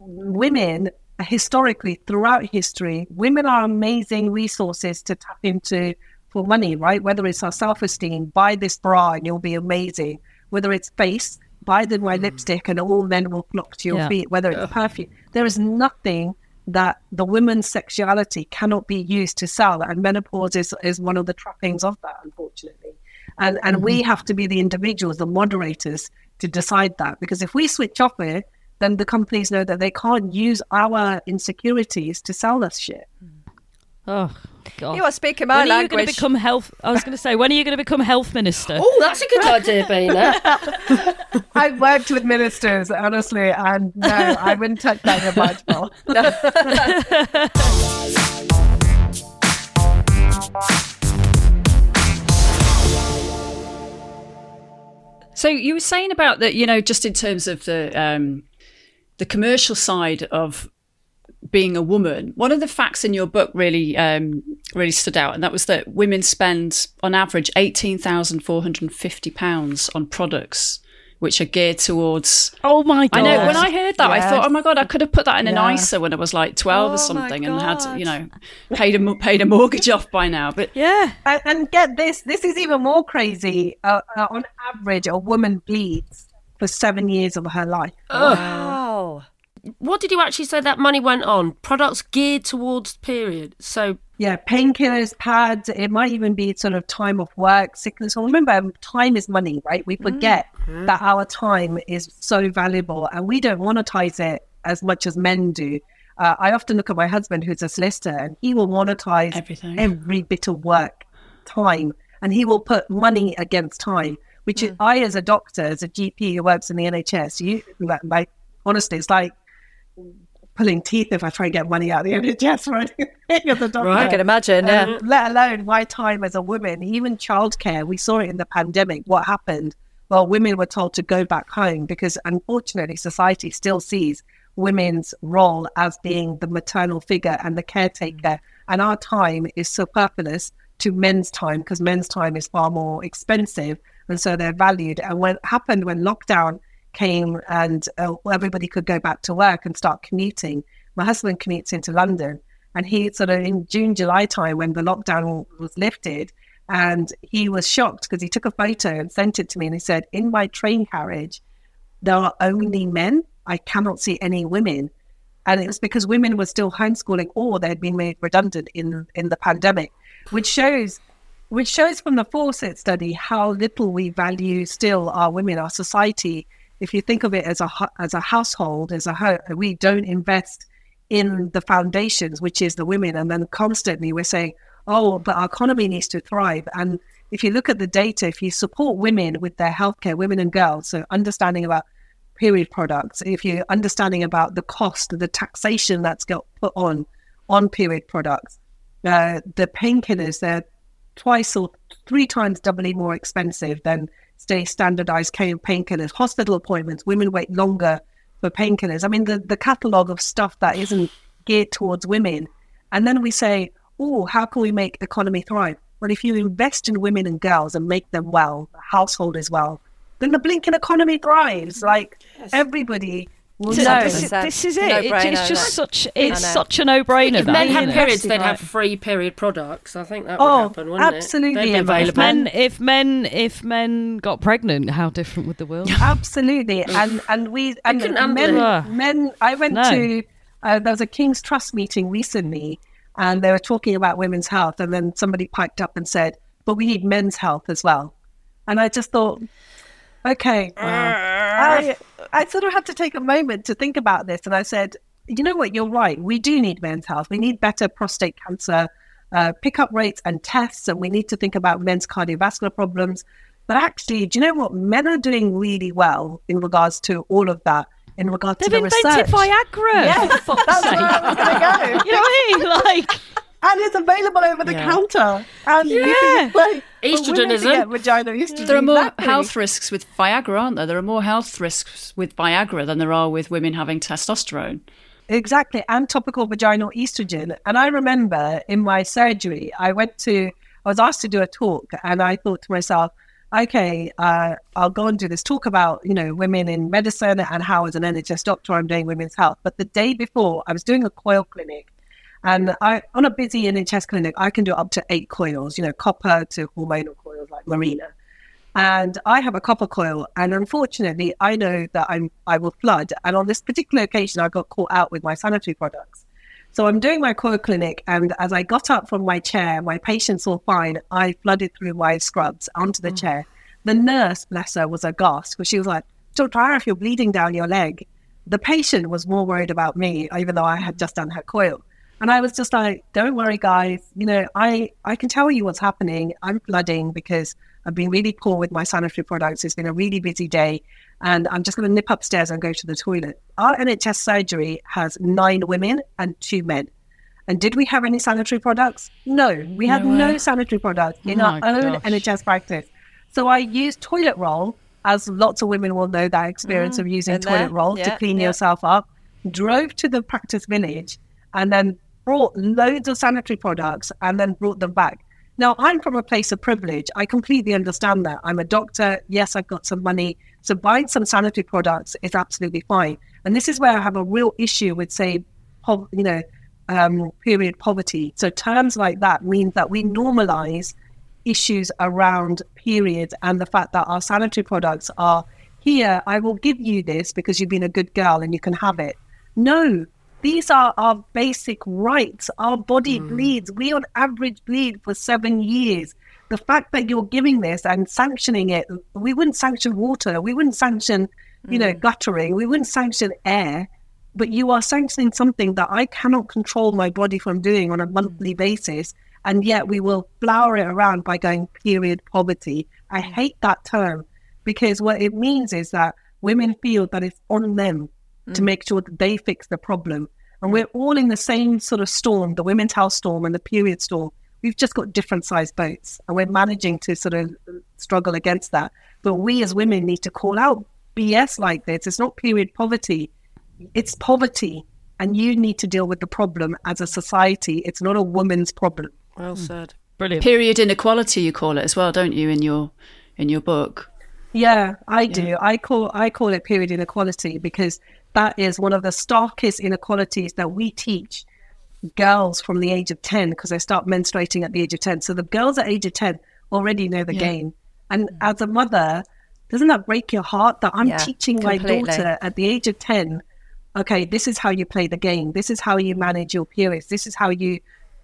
Mm-hmm. Women, historically, throughout history, women are amazing resources to tap into for money, right? Whether it's our self esteem, buy this bra and you'll be amazing. Whether it's face, buy the my mm. lipstick and all men will flock to your yeah. feet. Whether it's perfume, there is nothing that the women's sexuality cannot be used to sell. And menopause is, is one of the trappings of that, unfortunately. And, and mm-hmm. we have to be the individuals, the moderators, to decide that. Because if we switch off it, then the companies know that they can't use our insecurities to sell us shit. Oh, God. You are speaking my when language. Are you going to become health? I was going to say, when are you going to become health minister? Oh, that's a good idea, Beena. [LAUGHS] I've worked with ministers, honestly, and no, I wouldn't touch that in much more. [LAUGHS] so you were saying about that, you know, just in terms of the um, the commercial side of being a woman, one of the facts in your book really um, really stood out, and that was that women spend on average eighteen thousand four hundred and fifty pounds on products which are geared towards. Oh my god! I know. When I heard that, yes. I thought, oh my god, I could have put that in an yeah. ISA when I was like twelve oh or something, and had you know paid a paid a mortgage off by now. But [LAUGHS] yeah, and, and get this, this is even more crazy. Uh, uh, on average, a woman bleeds for seven years of her life. Wow what did you actually say that money went on? Products geared towards period. So yeah, painkillers, pads. It might even be sort of time off work, sickness. Well, remember, time is money, right? We forget mm-hmm. that our time is so valuable, and we don't monetize it as much as men do. Uh, I often look at my husband, who's a solicitor, and he will monetize everything, every bit of work, time, and he will put money against time. Which mm. I, as a doctor, as a GP who works in the NHS, you like honestly, it's like pulling teeth if I try and get money out of the NHS or anything [LAUGHS] the doctor. Right, I can imagine, yeah. Um, let alone my time as a woman, even childcare. We saw it in the pandemic. What happened? Well, women were told to go back home because unfortunately society still sees women's role as being the maternal figure and the caretaker. And our time is superfluous to men's time because men's time is far more expensive. And so they're valued. And what happened when lockdown came and uh, everybody could go back to work and start commuting. My husband commutes into London, and he sort of in June, July time when the lockdown was lifted, and he was shocked because he took a photo and sent it to me, and he said, "In my train carriage, there are only men. I cannot see any women." And it was because women were still homeschooling or they had been made redundant in in the pandemic, which shows which shows from the Fawcett study how little we value still our women, our society if you think of it as a as a household, as a home, we don't invest in the foundations, which is the women, and then constantly we're saying, "Oh, but our economy needs to thrive." And if you look at the data, if you support women with their healthcare, women and girls, so understanding about period products, if you're understanding about the cost, the taxation that's got put on on period products, uh, the painkillers they're twice or three times doubly more expensive than stay standardized painkillers, hospital appointments, women wait longer for painkillers. I mean, the, the catalogue of stuff that isn't geared towards women. And then we say, oh, how can we make the economy thrive? Well, if you invest in women and girls and make them well, the household as well, then the blinking economy thrives. Like yes. everybody well, no, this, is, this is it. it it's just such it's such a no-brainer. If men had periods, they'd have free period products. I think that would oh, happen, wouldn't absolutely it? Absolutely. If men, if men, if men got pregnant, how different would the world? absolutely, and and we and men, men. I went no. to uh, there was a King's Trust meeting recently, and they were talking about women's health, and then somebody piped up and said, but we need men's health as well. And I just thought, okay, I, I sort of had to take a moment to think about this. And I said, you know what, you're right. We do need men's health. We need better prostate cancer uh, pickup rates and tests, and we need to think about men's cardiovascular problems. But actually, do you know what? Men are doing really well in regards to all of that. In regards to research, They've invented. Viagra. Yes, for fuck's that's sake. where I was going to go. [LAUGHS] You know what I mean? Like, and it's available over the Yeah. counter. And Yeah. like, for Estrogen isn't. Vagina estrogen. There are more health risks with Viagra, aren't there? There are more health risks with Viagra than there are with women having testosterone. Exactly, and topical vaginal estrogen. And I remember in my surgery, I went to, I was asked to do a talk, and I thought to myself, okay, uh, I'll go and do this talk about, you know, women in medicine and how, as an NHS doctor, I'm doing women's health. But the day before, I was doing a coil clinic, and I, on a busy NHS clinic, I can do up to eight coils, you know, copper to hormonal coils like Mirena. And I have a copper coil, and unfortunately, I know that I'm I will flood. And on this particular occasion, I got caught out with my sanitary products. So I'm doing my coil clinic, and as I got up from my chair, my patients all fine. I flooded through my scrubs onto the mm. chair. The nurse, bless her, was aghast because she was like, "Don't try if you're bleeding down your leg." The patient was more worried about me, even though I had just done her coil. And I was just like, "Don't worry, guys. You know, I I can tell you what's happening. I'm flooding because I've been really poor with my sanitary products. It's been a really busy day, and I'm just going to nip upstairs and go to the toilet." Our NHS surgery has nine women and two men. And did we have any sanitary products? No, we had no, sanitary products in Oh our own gosh. NHS practice. So I used toilet roll, as lots of women will know that experience mm, of using toilet there. roll to clean yeah. yourself up. Drove to the practice village and then brought loads of sanitary products and then brought them back. Now, I'm from a place of privilege. I completely understand that. I'm a doctor. Yes, I've got some money. So buying some sanitary products is absolutely fine. And this is where I have a real issue with, say, you know, um, period poverty. So terms like that mean that we normalize issues around periods and the fact that our sanitary products are here. I will give you this because you've been a good girl and you can have it. No, these are our basic rights. Our body mm. bleeds. We on average bleed for seven years. The fact that you're giving this and sanctioning it, we wouldn't sanction water. We wouldn't sanction, you know, mm. guttering. We wouldn't sanction air. But you are sanctioning something that I cannot control my body from doing on a mm. monthly basis. And yet we will flower it around by going period poverty. I hate that term because what it means is that women feel that it's on them to mm. make sure that they fix the problem. And mm. we're all in the same sort of storm, the women's health storm and the period storm. We've just got different sized boats and we're managing to sort of struggle against that. But we as women need to call out BS like this. It's not period poverty, it's poverty. And you need to deal with the problem as a society. It's not a woman's problem. Well hmm. said. brilliant. Period inequality, you call it as well, don't you? In your in your book. Yeah, I do. I call I call it period inequality because that is one of the starkest inequalities that we teach girls from the age of 10 because they start menstruating at the age of 10. So the girls at age of 10 already know the game. And as a mother, doesn't that break your heart that I'm Yeah, teaching my completely. daughter at the age of 10, okay, this is how you play the game. This is how you manage your periods. This is how you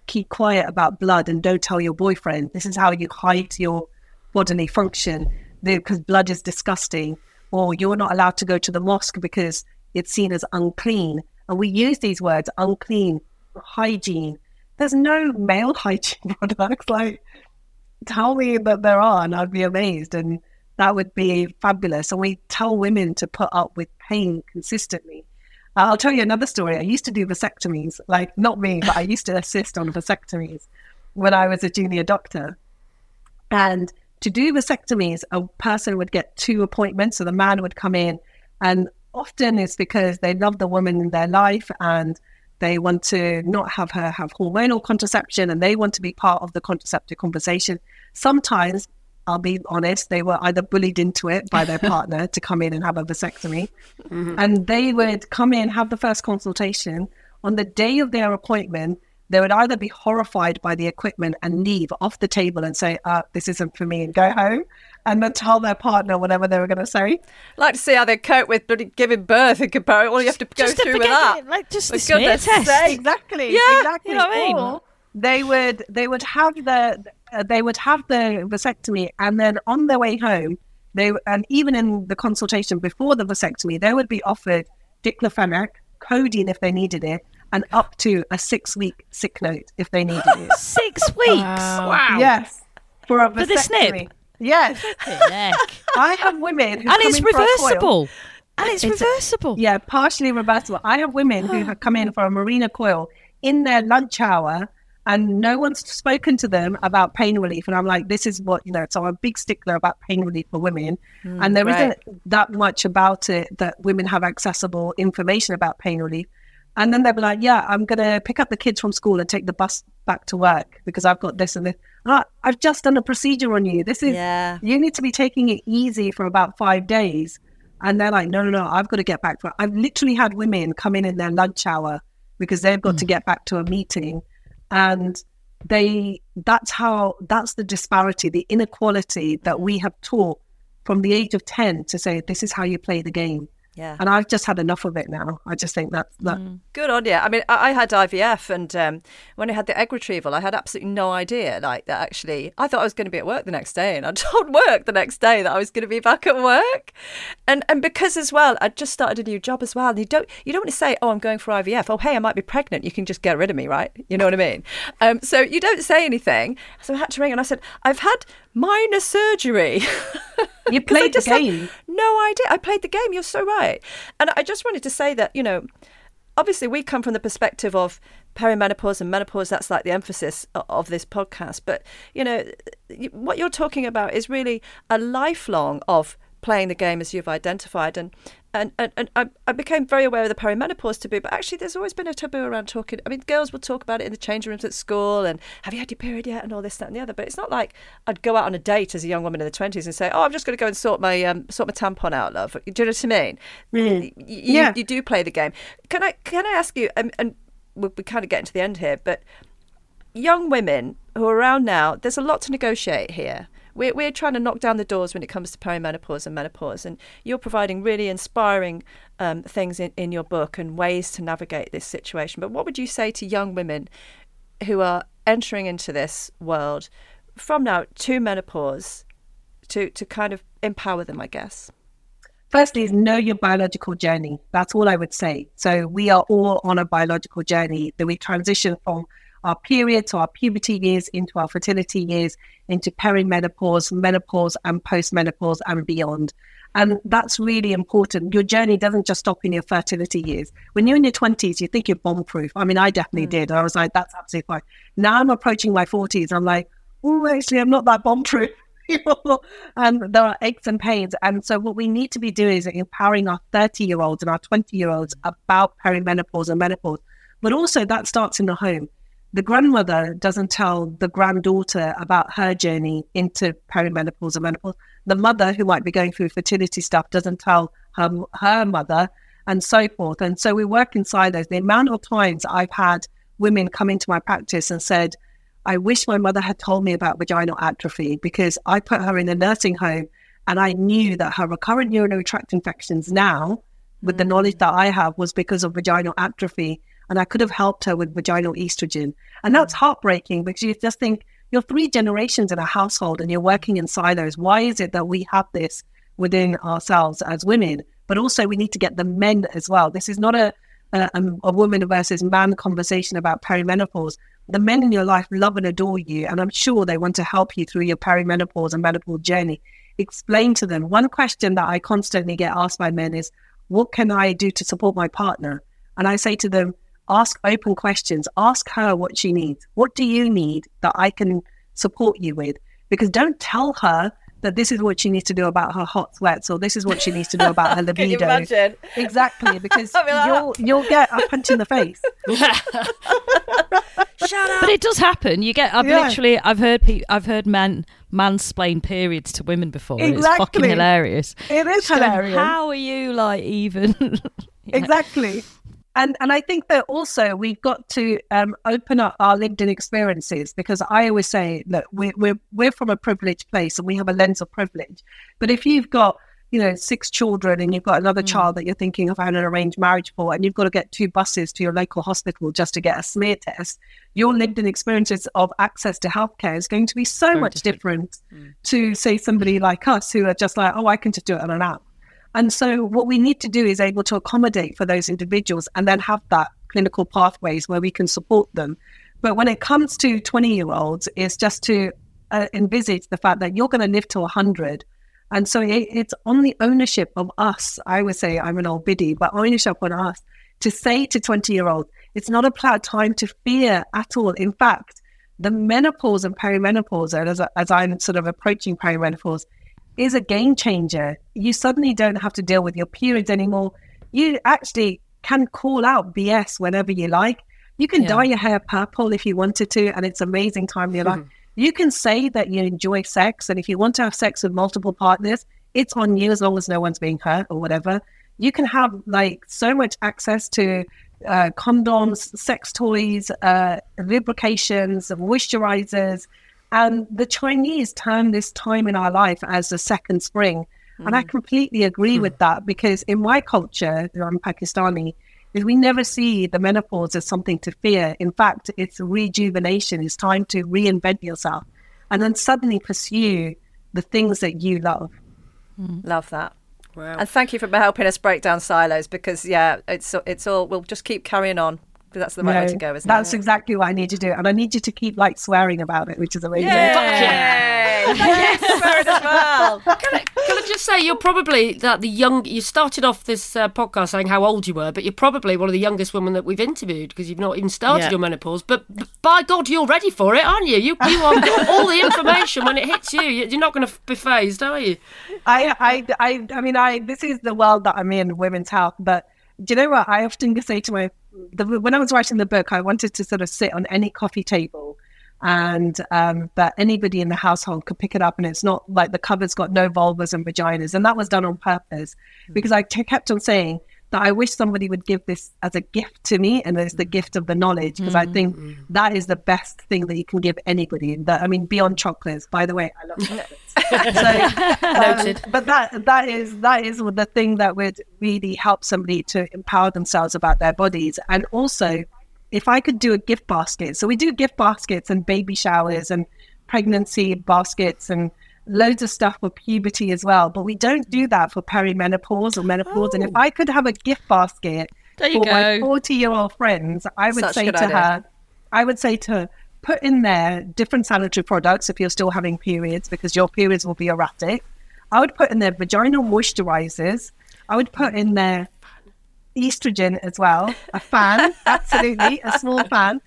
keep quiet about blood and don't tell your boyfriend. This is how you hide your bodily function because blood is disgusting, or you're not allowed to go to the mosque because it's seen as unclean. And we use these words unclean, hygiene. There's no male [LAUGHS] hygiene products. Like, tell me that there are, and I'd be amazed. And that would be fabulous. And we tell women to put up with pain consistently. Uh, I'll tell you another story. I used to do vasectomies, like not me, but I used to assist on vasectomies when I was a junior doctor. And to do vasectomies, a person would get two appointments. So the man would come in, and often it's because they love the woman in their life and they want to not have her have hormonal contraception and they want to be part of the contraceptive conversation. Sometimes, I'll be honest, they were either bullied into it by their [LAUGHS] partner to come in and have a vasectomy. And they would come in, have the first consultation. On the day of their appointment, they would either be horrified by the equipment and leave off the table and say, uh, this isn't for me and go home and then tell their partner whatever they were going to say. like to see how they cope with bloody giving birth and compare all you have to go Just to through with that. it, like just For the smear test. sake. Exactly. Yeah, exactly. you know what I mean? Or they would they would have the uh, they would have the vasectomy, and then on their way home, they and even in the consultation before the vasectomy, they would be offered diclofenac, codeine if they needed it, and up to a six week sick note if they needed it. [LAUGHS] Six weeks. Wow. Yes, for a For the snip? Yes, [LAUGHS] I have women who and it's in for a coil. reversible. And it's, It's- reversible. Yeah, partially reversible. I have women who [GASPS] have come in for a Mirena coil in their lunch hour and no one's spoken to them about pain relief. And I'm like, this is what, you know, so I'm a big stickler about pain relief for women. Hmm, and there right. not that much about it that women have accessible information about pain relief. And then they'll be like, yeah, I'm going to pick up the kids from school and take the bus back to work because I've got this and this. I've just done a procedure on you. This is, Yeah. you need to be taking it easy for about five days. And they're like, no, no, no, I've got to get back to. I've literally had women come in in their lunch hour because they've got to mm. get back to a meeting. And they, that's how, that's the disparity, the inequality that we have taught from the age of 10 to say, this is how you play the game. Yeah. And I've just had enough of it now. I just think that, that Good on you. I mean, I, I had IVF, and um, when I had the egg retrieval, I had absolutely no idea. Like that, actually, I thought I was going to be at work the next day, and I [LAUGHS] told work the next day that I was going to be back at work. And and because as well, I just started a new job as well. And you don't you don't want to say, oh, I'm going for IVF. Oh, hey, I might be pregnant. You can just get rid of me, right? You know what I mean? Um, so you don't say anything. So I had to ring, and I said, I've had minor surgery. [LAUGHS] You played [LAUGHS] the game. no idea. I played the game. You're so right. And I just wanted to say that, you know, obviously we come from the perspective of perimenopause and menopause. That's like the emphasis of this podcast. But, you know, what you're talking about is really a lifelong of playing the game as you've identified. And and, and, and I, I became very aware of the perimenopause taboo, but actually there's always been a taboo around talking. I mean, girls will talk about it in the change rooms at school and have you had your period yet and all this, that, and the other. But it's not like I'd go out on a date as a young woman in the 20s and say, oh, I'm just going to go and sort my um, sort my tampon out, love. Do you know what I mean? Y- You, Yeah. you do play the game. Can I can I ask you? And, and we're, we're kind of getting to the end here, but young women who are around now, there's a lot to negotiate here. We're, we're trying to knock down the doors when it comes to perimenopause and menopause, and you're providing really inspiring um, things in, in your book and ways to navigate this situation. But what would you say to young women who are entering into this world from now to menopause to, to kind of empower them, I guess? Firstly, is know your biological journey. That's all I would say. So we are all on a biological journey that we transition from our period to our puberty years into our fertility years into perimenopause, menopause, and postmenopause and beyond. And that's really important. Your journey doesn't just stop in your fertility years. When you're in your 20s, you think you're bomb proof. I mean, I definitely mm. did. I was like, that's absolutely fine. Now I'm approaching my 40s. I'm like, oh, actually, I'm not that bomb proof. [LAUGHS] and there are aches and pains. And so, what we need to be doing is empowering our 30 year olds and our 20 year olds about perimenopause and menopause. But also, that starts in the home. The grandmother doesn't tell the granddaughter about her journey into perimenopause and menopause. The mother, who might be going through fertility stuff, doesn't tell her, her mother, and so forth. And so, we work in silos. The amount of times I've had women come into my practice and said, I wish my mother had told me about vaginal atrophy because I put her in a nursing home and I knew that her recurrent urinary tract infections now, with the mm. knowledge that I have, was because of vaginal atrophy. And I could have helped her with vaginal estrogen. And that's mm. heartbreaking because you just think you're three generations in a household and you're working in silos. Why is it that we have this within ourselves as women? But also, we need to get the men as well. This is not a, a, um, a woman versus man conversation about perimenopause the men in your life love and adore you, and I'm sure they want to help you through your perimenopause and menopause journey. Explain to them. One question that I constantly get asked by men is, What can I do to support my partner? And I say to them, Ask open questions. Ask her what she needs. What do you need that I can support you with? Because don't tell her that this is what she needs to do about her hot sweats or this is what she needs to do about her [LAUGHS] Can you libido. imagine? Exactly, because [LAUGHS] I'll like, you'll ah. you'll get a punch in the face. [LAUGHS] Shut up. But it does happen. You get. I've Yeah. literally. I've heard. Pe- I've heard men mansplain periods to women before. and It's fucking hilarious. It is Just going, hilarious. How are you like even? exactly and and i think that also we've got to um, open up our lived in experiences because i always say look we're, we're we're from a privileged place and we have a lens of privilege but if you've got you know, six children and you've got another mm. child that you're thinking of having an arranged marriage for, and you've got to get two buses to your local hospital just to get a smear test, your lived in experiences of access to healthcare is going to be so much different, different mm. to, say, somebody like us who are just like, oh, I can just do it on an app. And so, what we need to do is able to accommodate for those individuals and then have that clinical pathways where we can support them. But when it comes to 20 year olds, it's just to uh, envisage the fact that you're going to live to 100 and so it, it's on the ownership of us. I would say I'm an old biddy, but ownership on us to say to 20 year olds, it's not a time to fear at all. In fact, the menopause and perimenopause, as, as I'm sort of approaching perimenopause, is a game changer. You suddenly don't have to deal with your periods anymore. You actually can call out BS whenever you like. You can yeah. dye your hair purple if you wanted to, and it's amazing time in your life. [LAUGHS] You can say that you enjoy sex, and if you want to have sex with multiple partners, it's on you as long as no one's being hurt or whatever. You can have like so much access to uh, condoms, sex toys, uh, lubrications, moisturizers. And the Chinese term this time in our life as the second spring. Mm. And I mm. completely agree mm. with that because in my culture, I'm Pakistani, is we never see the menopause as something to fear. In fact, it's rejuvenation. It's time to reinvent yourself and then suddenly pursue the things that you love. Mm. Love that. Wow. And thank you for helping us break down silos because, yeah, it's it's all, we'll just keep carrying on because that's the right no, way to go, isn't that's it? That's exactly what I need to do. And I need you to keep like swearing about it, which is amazing. Yay! yes, swearing as well. [LAUGHS] Can I, can I, just say, you're probably that the young, you started off this uh, podcast saying how old you were, but you're probably one of the youngest women that we've interviewed because you've not even started yeah. your menopause. But, but, by God, you're ready for it, aren't you? You, you want all the information when it hits you. You're not going to be fazed, are you? I, I, I, I mean, I, this is the world that I'm in, women's health, but do you know what? I often say to my the, when I was writing the book, I wanted to sort of sit on any coffee table and um, that anybody in the household could pick it up and it's not like the cover's got no vulvas and vaginas and that was done on purpose mm-hmm. because I kept on saying that I wish somebody would give this as a gift to me and as the mm. gift of the knowledge because mm-hmm. I think mm. that is the best thing that you can give anybody. That I mean, beyond chocolates. By the way, I love [LAUGHS] chocolates. [LAUGHS] so, um, but that that is that is the thing that would really help somebody to empower themselves about their bodies and also. If I could do a gift basket, so we do gift baskets and baby showers and pregnancy baskets and loads of stuff for puberty as well. But we don't do that for perimenopause or menopause. Oh. And if oh. I could have a gift basket for go. my 40 year old friends, I would Such say to idea. her, I would say to her, put in there different sanitary products if you're still having periods because your periods will be erratic. I would put in there vaginal moisturizers. I would put in there estrogen as well, a fan, [LAUGHS] absolutely, a small fan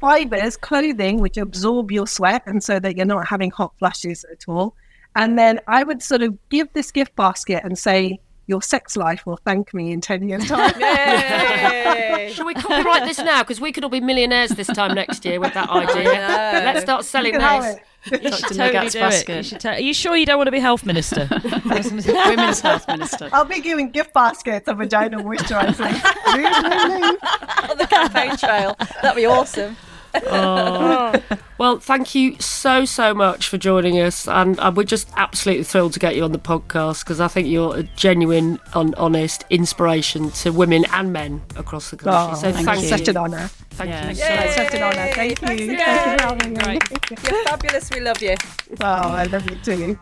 fibers, clothing, which absorb your sweat and so that you're not having hot flashes at all. And then I would sort of give this gift basket and say, your sex life will thank me in 10 years' time. [LAUGHS] Shall we copyright this now? Because we could all be millionaires this time next year with that [LAUGHS] idea. Let's start selling this. You should totally do it. You should Are you sure you don't want to be health minister? [LAUGHS] Women's health minister. I'll be giving gift baskets of vaginal moisturising. On the campaign trail. That'd be awesome oh. Well, thank you so, so much for joining us. And, and we're just absolutely thrilled to get you on the podcast because I think you're a genuine, on, honest inspiration to women and men across the country. Oh, so thank, thank you. Such an honour. Thank yeah. you. So such an honour. Thank you. Thank you for having me. You're fabulous. We love you. Oh, I love you too.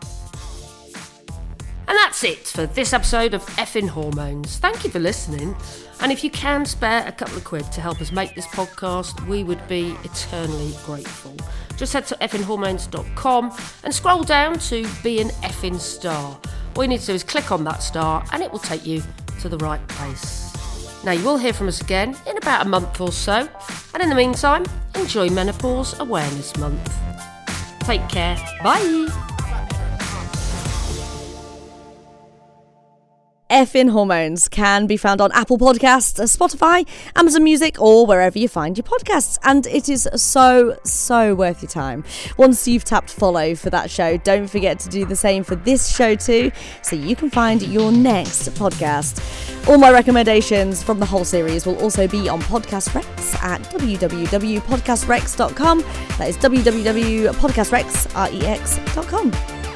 And that's it for this episode of Effin Hormones. Thank you for listening. And if you can spare a couple of quid to help us make this podcast, we would be eternally grateful. Just head to effinhormones.com and scroll down to Be an Effin Star. All you need to do is click on that star and it will take you to the right place. Now, you will hear from us again in about a month or so. And in the meantime, enjoy Menopause Awareness Month. Take care. Bye. Effin Hormones can be found on Apple Podcasts, Spotify, Amazon Music, or wherever you find your podcasts. And it is so, so worth your time. Once you've tapped follow for that show, don't forget to do the same for this show too, so you can find your next podcast. All my recommendations from the whole series will also be on Podcast Rex at www.podcastrex.com. That is www.podcastrex.com.